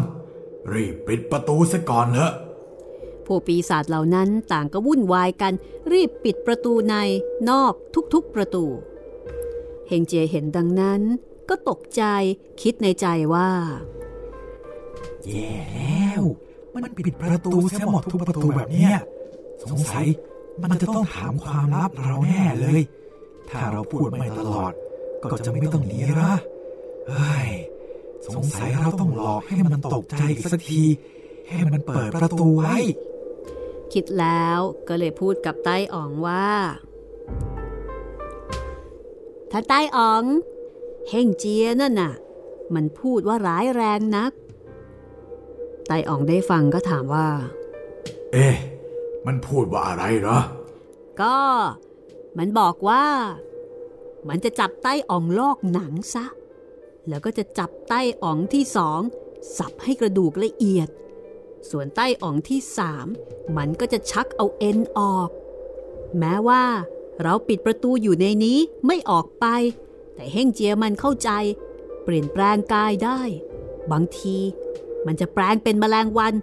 รีบปิดประตูซะก่อนเถอะพวกปีศาจเหล่านั้นต่างก็วุ่นวายกัน รีบปิดประตูในนอกทุกๆประตู เฮงเจียเห็นดังนั้น ก็ตกใจคิดในใจว่าแย่แล้ว มันปิดประตูเสียหมดทุกประตูแบบเนี้ยสงสัยมันจะต้องถามความลับเราแน่เลย ถ้าเราพูดไม่ตลอด ก็จะไม่ต้องหนีละเฮ้ยสงสัยเราต้องหลอกให้มันตกใจอีกสักที ให้มันเปิดประตูไว้ คิดแล้วก็เลยพูดกับใต้อ๋องว่าถ้าใต้อ๋อง เฮงเจียนั่นน่ะ มันพูดว่าร้ายแรงนัก ไต้อ๋องได้ฟังก็ถามว่า เอ๊ะ มันพูดว่าอะไรเหรอ ก็ มันบอกว่า มันจะจับไต้อ่องลอกหนังซะ แล้วก็จะจับไต้อ่องที่สองสับให้กระดูกละเอียด ส่วนไต้อ่องที่สามมันก็จะชักเอาเอ็นออก แม้ว่าเราปิดประตูอยู่ในนี้ไม่ออกไป แต่เฮ่งเจียมันเข้าใจ เปลี่ยนแปลงกายได้ บางทีมันจะแปลงเป็นแมลงวัน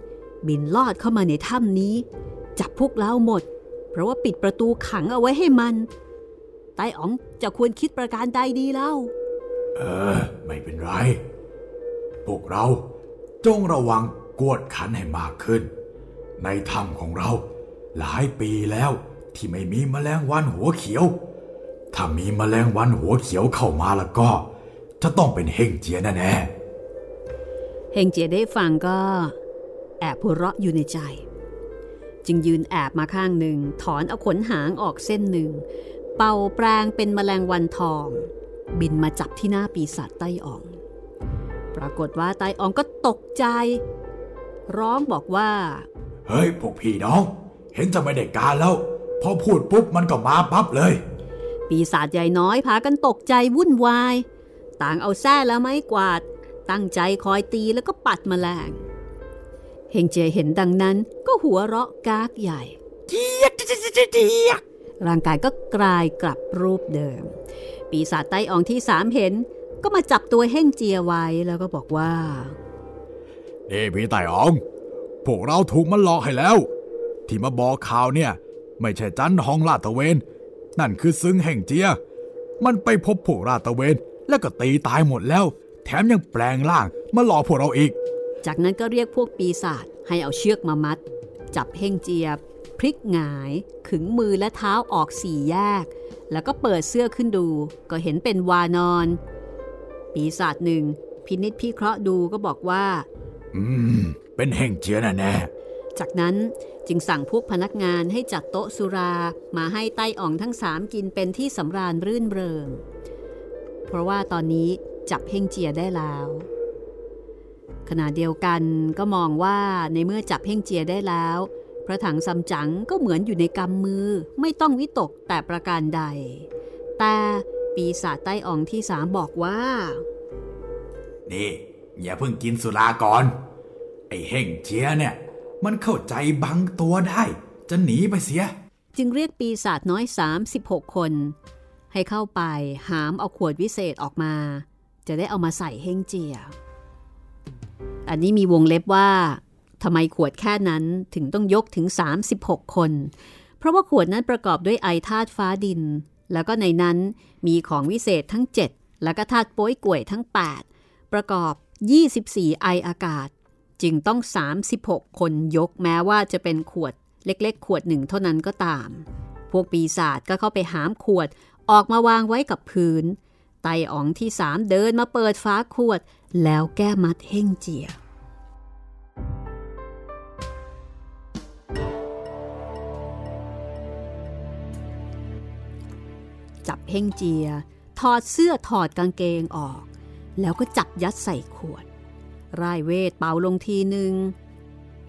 บินลอดเข้ามาในถ้ำนี้ จับพวกเราหมด เพราะว่าปิดประตูขังเอาไว้ให้มันไต้อ๋องจะควรคิดประการใดดีเล่า เออ ไม่เป็นไร พวกเราจงระวังกวดขันให้มากขึ้น ในถ้ำของเรา หลายปีแล้วที่ไม่มีแมลงวันหัวเขียว ถ้ามีแมลงวันหัวเขียวเข้ามาแล้วก็ จะต้องเป็นเฮงเจียแน่เฮงเจียได้ฟังก็ แอบหัวเราะอยู่ในใจ จึงยืนแอบมาข้างหนึ่ง ถอนเอาขนหางออกเส้นหนึ่ง เป่าแปลงเป็นแมลงวันทอง บินมาจับที่หน้าปีศาจไต้อ่อง ปรากฏว่าไต้อ่องก็ตกใจ ร้องบอกว่าๆเฮ้ยพวกพี่น้อง เห็นจะไม่ได้การแล้ว พอพูดปุ๊บมันก็มาปั๊บเลย ปีศาจใหญ่น้อยพากันตกใจวุ่นวาย ต่างเอาแส้และไม้กวาด ตั้งใจคอยตีแล้วก็ปัดแมลงเฮงเจยเห็นดังนั้นก็หัวเราะกากใหญ่ร่างกายก็กลายกลับรูปเดิม ปีศาจไต้อองที่สามเห็น ก็มาจับตัวเฮ่งเจียไว้แล้วก็บอกว่านี่พี่ไตอองพวกเราถูกมันหลอกให้แล้ว ที่มาบอกข่าวเนี่ย ไม่ใช่จันหองลาดตะเวน นั่นคือซึ้งแห่งเจีย มันไปพบพวกราดตระเวน แล้วก็ตีตายหมดแล้ว แถมยังแปลงร่างมาหลอกพวกเราอีก จากนั้นก็เรียกพวกปีศาจให้เอาเชือกมามัด จับเฮ่งเจียบพลิกหงาย ขึงมือและเท้าออกสี่แยก แล้วก็เปิดเสื้อขึ้นดู ก็เห็นเป็นวานอน ปีศาจหนึ่งพินิษพิเคราะห์ดูก็บอกว่า อืม เป็นแห่งเจียแน่แน่ จากนั้นจึงสั่งพวกพนักงานให้จัดโต๊ะสุรามาให้ไต้อ่องทั้งสามกินเป็นที่สำราญรื่นเริง เพราะว่าตอนนี้จับเฮงเจียได้แล้ว ขณะเดียวกันก็มองว่าในเมื่อจับเฮงเจียได้แล้ว พระถังซัมจั๋งก็เหมือนอยู่ในกำมือไม่ต้องวิตกแต่ประการใด แต่ปีศาจใต้อ่องที่สามบอกว่า นี่อย่าเพิ่งกินสุราก่อน ไอ้เฮ่งเจียเนี่ย มันเข้าใจบังตัวได้ จะหนีไปเสีย จึงเรียกปีศาจน้อย 36 คน ให้เข้าไปหามเอาขวดวิเศษออกมา จะได้เอามาใส่เฮงเจีย อันนี้มีวงเล็บว่าทำไมขวดแค่นั้นถึงต้องยกถึง 36 คน เพราะว่าขวดนั้นประกอบด้วยไอธาตุฟ้าดิน แล้วก็ในนั้นมีของวิเศษทั้ง 7 แล้วก็ธาตุโป้ยก่วยทั้ง 8 ประกอบ 24 ไออากาศ จึงต้อง 36 คนยกแม้ว่าจะเป็นขวดเล็กๆ ขวดหนึ่งเท่านั้นก็ตาม พวกปีศาจก็เข้าไปหามขวดออกมาวางไว้กับพื้น ไตอ๋องที่สามเดินมาเปิดฟ้าขวด แล้วแก้มัดเฮ่งเจียจับเฮ่งเจีย ถอดเสื้อถอดกางเกงออก แล้วก็จับยัดใส่ขวด ร่ายเวทเป่าลงทีหนึ่ง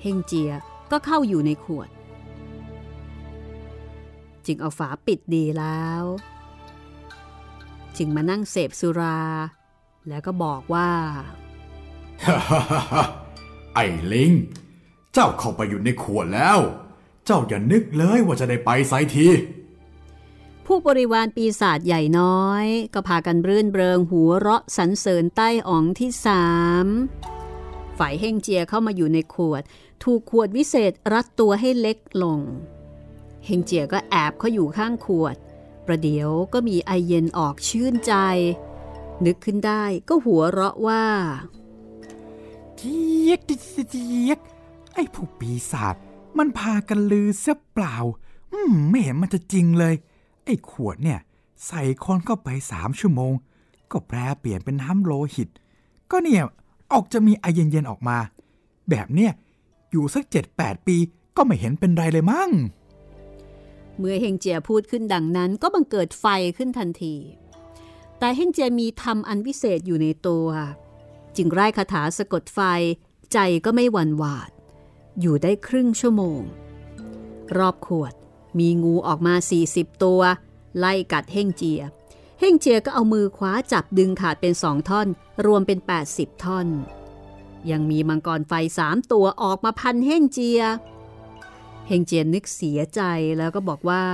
เฮ่งเจียก็เข้าอยู่ในขวด จึงเอาฝาปิดดีแล้ว จึงมานั่งเสพสุรา แล้วก็บอกว่าไอ้ลิง เจ้าเข้าไปอยู่ในขวดแล้ว เจ้าอย่านึกเลยว่าจะได้ไปไซที ผู้บริวารปีศาจใหญ่น้อย ก็พากันรื่นเริงหัวเราะสรรเสริญใต้อ๋องที่สาม ฝ่ายเฮงเจียเข้ามาอยู่ในขวด ถูกขวดวิเศษรัดตัวให้เล็กลง เฮงเจียก็แอบเข้าอยู่ข้างขวด ประเดี๋ยวก็มีไอเย็นออกชื่นใจ นึกขึ้นได้ก็หัวเราะว่าเจี๊ยกเจี๊ยกไอ้ผู้ปีศาจมันพากันลือเสียเปล่า อืมไม่เห็นมันจะจริงเลย ไอ้ขวดเนี่ย ใส่คนเข้าไปสามชั่วโมง ก็แปรเปลี่ยนเป็นน้ำโลหิต ก็เนี่ย ออกจะมีไอเย็นๆออกมา แบบเนี้ยอยู่สักเจ็ดแปดปีก็ไม่เห็นเป็นไรเลยมั้ง เมื่อเฮงเจียพูดขึ้นดังนั้นก็บังเกิดไฟขึ้นทันที แต่เฮงเจียมีธรรมอันวิเศษอยู่ในตัว จึงไร้คาถาสะกดไฟ ใจก็ไม่หวั่นหวาด อยู่ได้ครึ่งชั่วโมง รอบขวดมีงูออกมา 40 ตัว ไล่กัดเฮงเจีย เฮงเจียก็เอามือคว้าจับดึงขาดเป็นสองท่อน รวมเป็น 80 ท่อน ยังมีมังกรไฟสามตัวออกมาพันเฮงเจีย เฮงเจียนึกเสียใจแล้วก็บอกว่า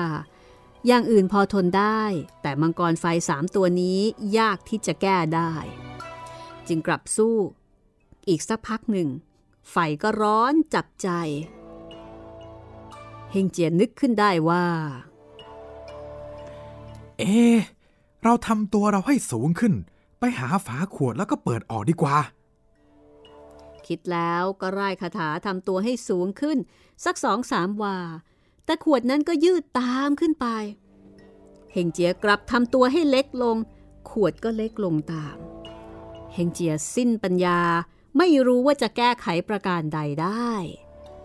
อย่างอื่นพอทนได้ แต่มังกรไฟสามตัวนี้ยากที่จะแก้ได้ จึงกลับสู้ อีกสักพักหนึ่ง ไฟก็ร้อนจับใจ เฮงเจียนนึกขึ้นได้ว่า เอะ เราทำตัวเราให้สูงขึ้น ไปหาฝาขวดแล้วก็เปิดออกดีกว่า คิดแล้วก็ร่ายคาถาทำตัวให้สูงขึ้น สักสองสามวา แต่ขวดนั้นก็ยืดตามขึ้นไป เฮงเจียกลับทำตัวให้เล็กลง ขวดก็เล็กลงตาม เฮงเจียสิ้นปัญญาไม่รู้ว่าจะแก้ไขประการใดได้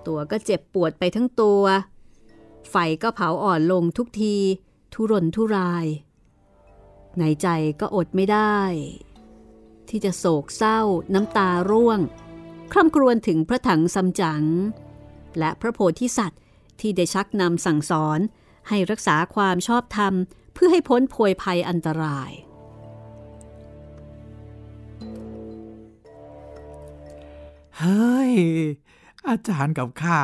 ตัวก็เจ็บปวดไปทั้งตัว ไฟก็เผาอ่อนลงทุกที ทุรนทุราย ในใจก็อดไม่ได้ ที่จะโศกเศร้าน้ำตาร่วง คร่ำครวญถึงพระถังซัมจั๋งและพระโพธิสัตว์ที่ได้ชักนำสั่งสอนให้รักษาความชอบธรรม เพื่อให้พ้นโพยภัยอันตราย เฮ้ย อาจารย์กับข้า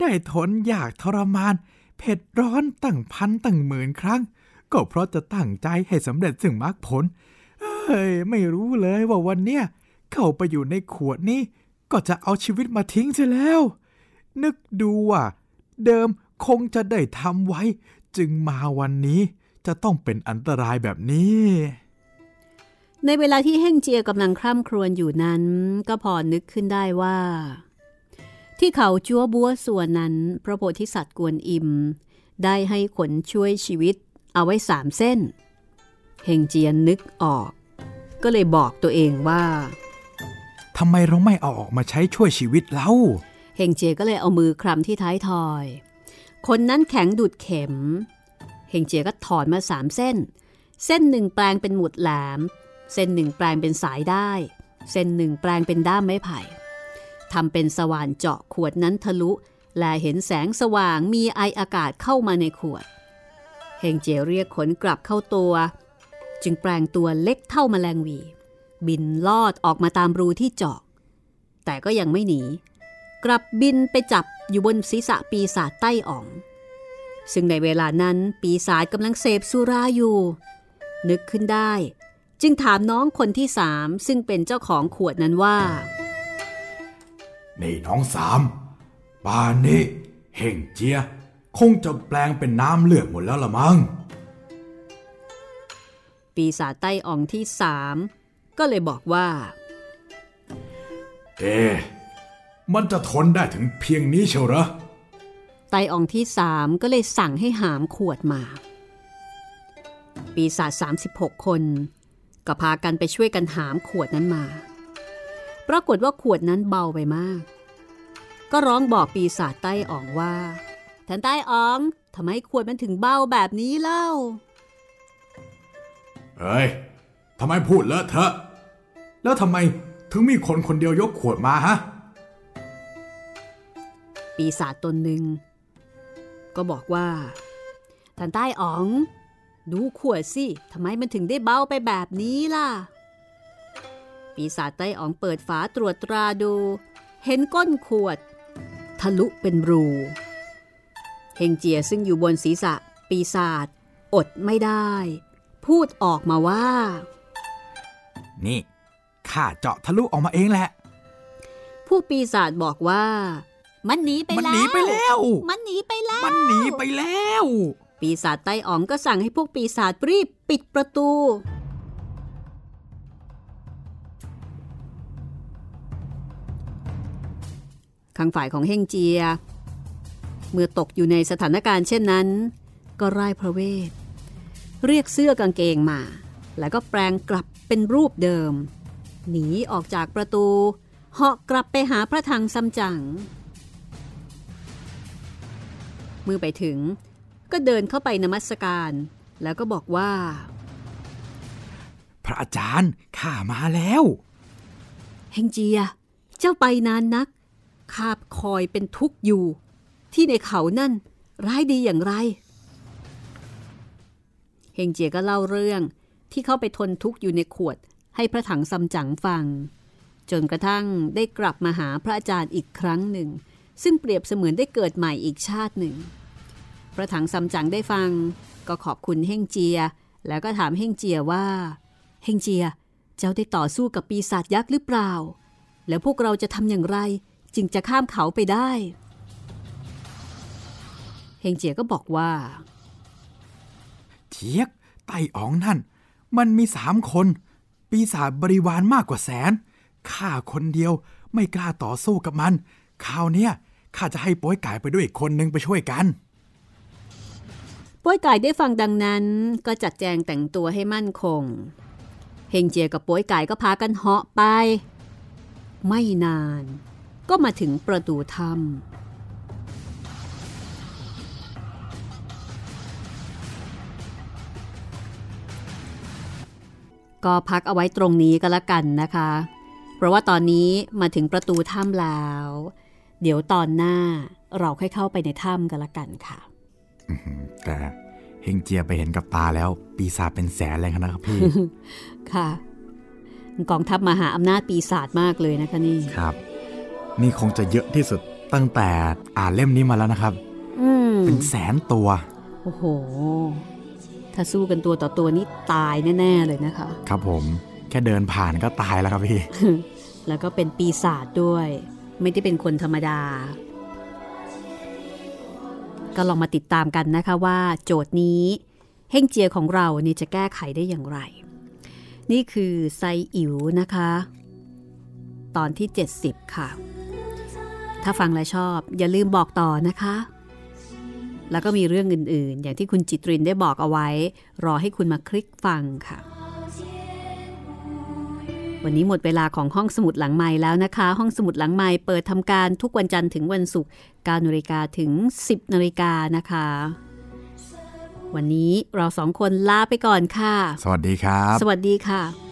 ได้ทนอยากทรมาน เผ็ดร้อนตั้งพันตั้งหมื่นครั้ง ก็เพราะจะตั้งใจให้สำเร็จซึ่งมรรคผล เฮ้ย ไม่รู้เลยว่าวันเนี้ยเข้าไปอยู่ในขวดนี้ ก็จะเอาชีวิตมาทิ้งซะแล้ว นึกดูว่าเดิมคงจะได้ทำไว้ จึงมาวันนี้จะต้องเป็นอันตรายแบบนี้ ในเวลาที่เฮ่งเจียกำลังคร่ำครวญอยู่นั้น ก็พอนึกขึ้นได้ว่า ที่เขาจัวบัวส่วนนั้น พระโพธิสัตว์กวนอิม ได้ให้ขนช่วยชีวิต เอาไว้สามเส้น เฮงเจียนนึกออก ก็เลยบอกตัวเองว่าทำไมเราไม่เอาออกมาใช้ช่วยชีวิตเล่าเฮงเจียก็เลยเอามือคลำที่ท้ายทอย คนนั้นแข็งดุดเข็ม เฮงเจียก็ถอนมาสามเส้น เส้นหนึ่งแปลงเป็นหมุดแหลม เส้นหนึ่งแปลงเป็นสายได้ เส้นหนึ่งแปลงเป็นด้ามไม้ไผ่ทำเป็นสว่านเจาะขวดนั้นทะลุ และเห็นแสงสว่างมีไออากาศเข้ามาในขวด เฮงเจียเรียกขนกลับเข้าตัว จึงแปลงตัวเล็กเท่าแมลงวี บินลอดออกมาตามรูที่เจาะ แต่ก็ยังไม่หนี กลับบินไปจับอยู่บนศีรษะปีศาจใต้อ่อง ซึ่งในเวลานั้นปีศาจกำลังเสพสุราอยู่ นึกขึ้นได้ จึงถามน้องคนที่สามซึ่งเป็นเจ้าของขวดนั้นว่า นี่น้องสามป่านนี้เฮงเจีย คงจะแปลงเป็นน้ำเลือดหมดแล้วละมั้ง ปีศาจใต้อ่องที่สามก็เลยบอกว่า เอ๊ะมันจะทนได้ถึงเพียงนี้เชียวเหรอ ไตอ่องที่สามก็เลยสั่งให้หามขวดมา ปีศาจ36 คน ก็พากันไปช่วยกันหามขวดนั้นมา ปรากฏว่าขวดนั้นเบาไปมาก ก็ร้องบอกปีศาจใต้อ่องว่า ท่านใต้อ่องทำไมขวดมันถึงเบาแบบนี้เล่า เฮ้ยทำไมพูดเลอะเทอะแล้วทำไมถึงมีคนคนเดียวยกขวดมาฮะ ปีศาจตนหนึ่ง ก็บอกว่าท่านใต้อ๋อง ดูขวดสิทำไมมันถึงได้เบาไปแบบนี้ล่ะ ปีศาจใต้อ๋องเปิดฝาตรวจตราดู เห็นก้นขวด ทะลุเป็นรูเฮงเจียซึ่งอยู่บนศีรษะปีศาจอดไม่ได้ พูดออกมาว่า นี่ข้าเจาะทะลุออกมาเองแหละ ผู้ปีศาจบอกว่า มันหนีไปมันแล้วหนีไปแล้ว มันหนีไปแล้ว มันหนีไปแล้ว ปีศาจไต้อ๋องก็สั่งให้พวกปีศาจรีบปิดประตู ข้างฝ่ายของเฮงเจีย เมื่อตกอยู่ในสถานการณ์เช่นนั้น ก็ร่ายพระเวท เรียกเสื้อกางเกงมา แล้วก็แปลงกลับเป็นรูปเดิม หนีออกจากประตู เหาะกลับไปหาพระถังซัมจั๋งเมื่อไปถึงก็เดินเข้าไปนมัสการ แล้วก็บอกว่า พระอาจารย์ข้ามาแล้วเฮงเจีย เจ้าไปนานนักข้าคอยเป็นทุกข์อยู่ ที่ในเขานั่น ร้ายดีอย่างไร เฮงเจียก็เล่าเรื่องที่เขาไปทนทุกข์อยู่ในขวด ให้พระถังซัมจั๋งฟัง จนกระทั่งได้กลับมาหาพระอาจารย์อีกครั้งหนึ่ง ซึ่งเปรียบเสมือนได้เกิดใหม่อีกชาติหนึ่ง พระถังซัมจั๋งได้ฟัง ก็ขอบคุณเฮงเจีย แล้วก็ถามเฮงเจียว่าเฮงเจียเจ้าได้ต่อสู้กับปีศาจยักษ์หรือเปล่า แล้วพวกเราจะทำอย่างไรจึงจะข้ามเขาไปได้ เฮงเจียก็บอกว่าเทียกไต่อ๋องนั่น มันมีสามคน ปีศาจบริวารมากกว่าแสนข้าคนเดียวไม่กล้าต่อสู้กับมันคราวเนี้ยข้าจะให้โป้ยไก่ไปด้วยอีกคนนึงไปช่วยกันป้วยไก่ได้ฟังดังนั้นก็จัดแจงแต่งตัวให้มั่นคง เฮงเจียกับป้วยไก่ก็พากันเหาะไป ไม่นาน ก็มาถึงประตูถ้ำ ก็พักเอาไว้ตรงนี้ก็แล้วกันนะคะ เพราะว่าตอนนี้มาถึงประตูถ้ำแล้ว เดี๋ยวตอนหน้าเราค่อยเข้าไปในถ้ำกันละกันค่ะ แต่เฮงเจียไปเห็นกับตาแล้ว ปีศาจเป็นแสนเลยนะครับพี่ ค่ะ กองทัพมหาอำนาจปีศาจมากเลยนะคะนี่ ครับ นี่คงจะเยอะที่สุดตั้งแต่อ่านเล่มนี้มาแล้วนะครับอืมเป็นแสนตัว โอ้โห ถ้าสู้กันตัวต่อตัวนี่ตายแน่ ๆ เลยนะคะ ครับผมแค่เดินผ่านก็ตายแล้วครับพี่ แล้วก็เป็นปีศาจด้วย ไม่ได้เป็นคนธรรมดา ก็ลองมาติดตามกันนะคะว่า โจทย์นี้เฮ่งเจียของเรานี่จะแก้ไขได้อย่างไร นี่คือไซอิ๋วนะคะ ตอนที่ 70 ค่ะ ถ้าฟังและชอบอย่าลืมบอกต่อนะคะ แล้วก็มีเรื่องอื่นๆ อย่างที่คุณจิตรินได้บอกเอาไว้ รอให้คุณมาคลิกฟังค่ะ วันนี้หมดเวลาของห้องสมุดหลังใหม่แล้วนะคะ ห้องสมุดหลังใหม่เปิดทำการทุกวันจันทร์ถึงวันศุกร์9นาฬิกาถึง 10นาฬิกานะคะ วันนี้เราสองคนลาไปก่อนค่ะ สวัสดีครับ สวัสดีค่ะ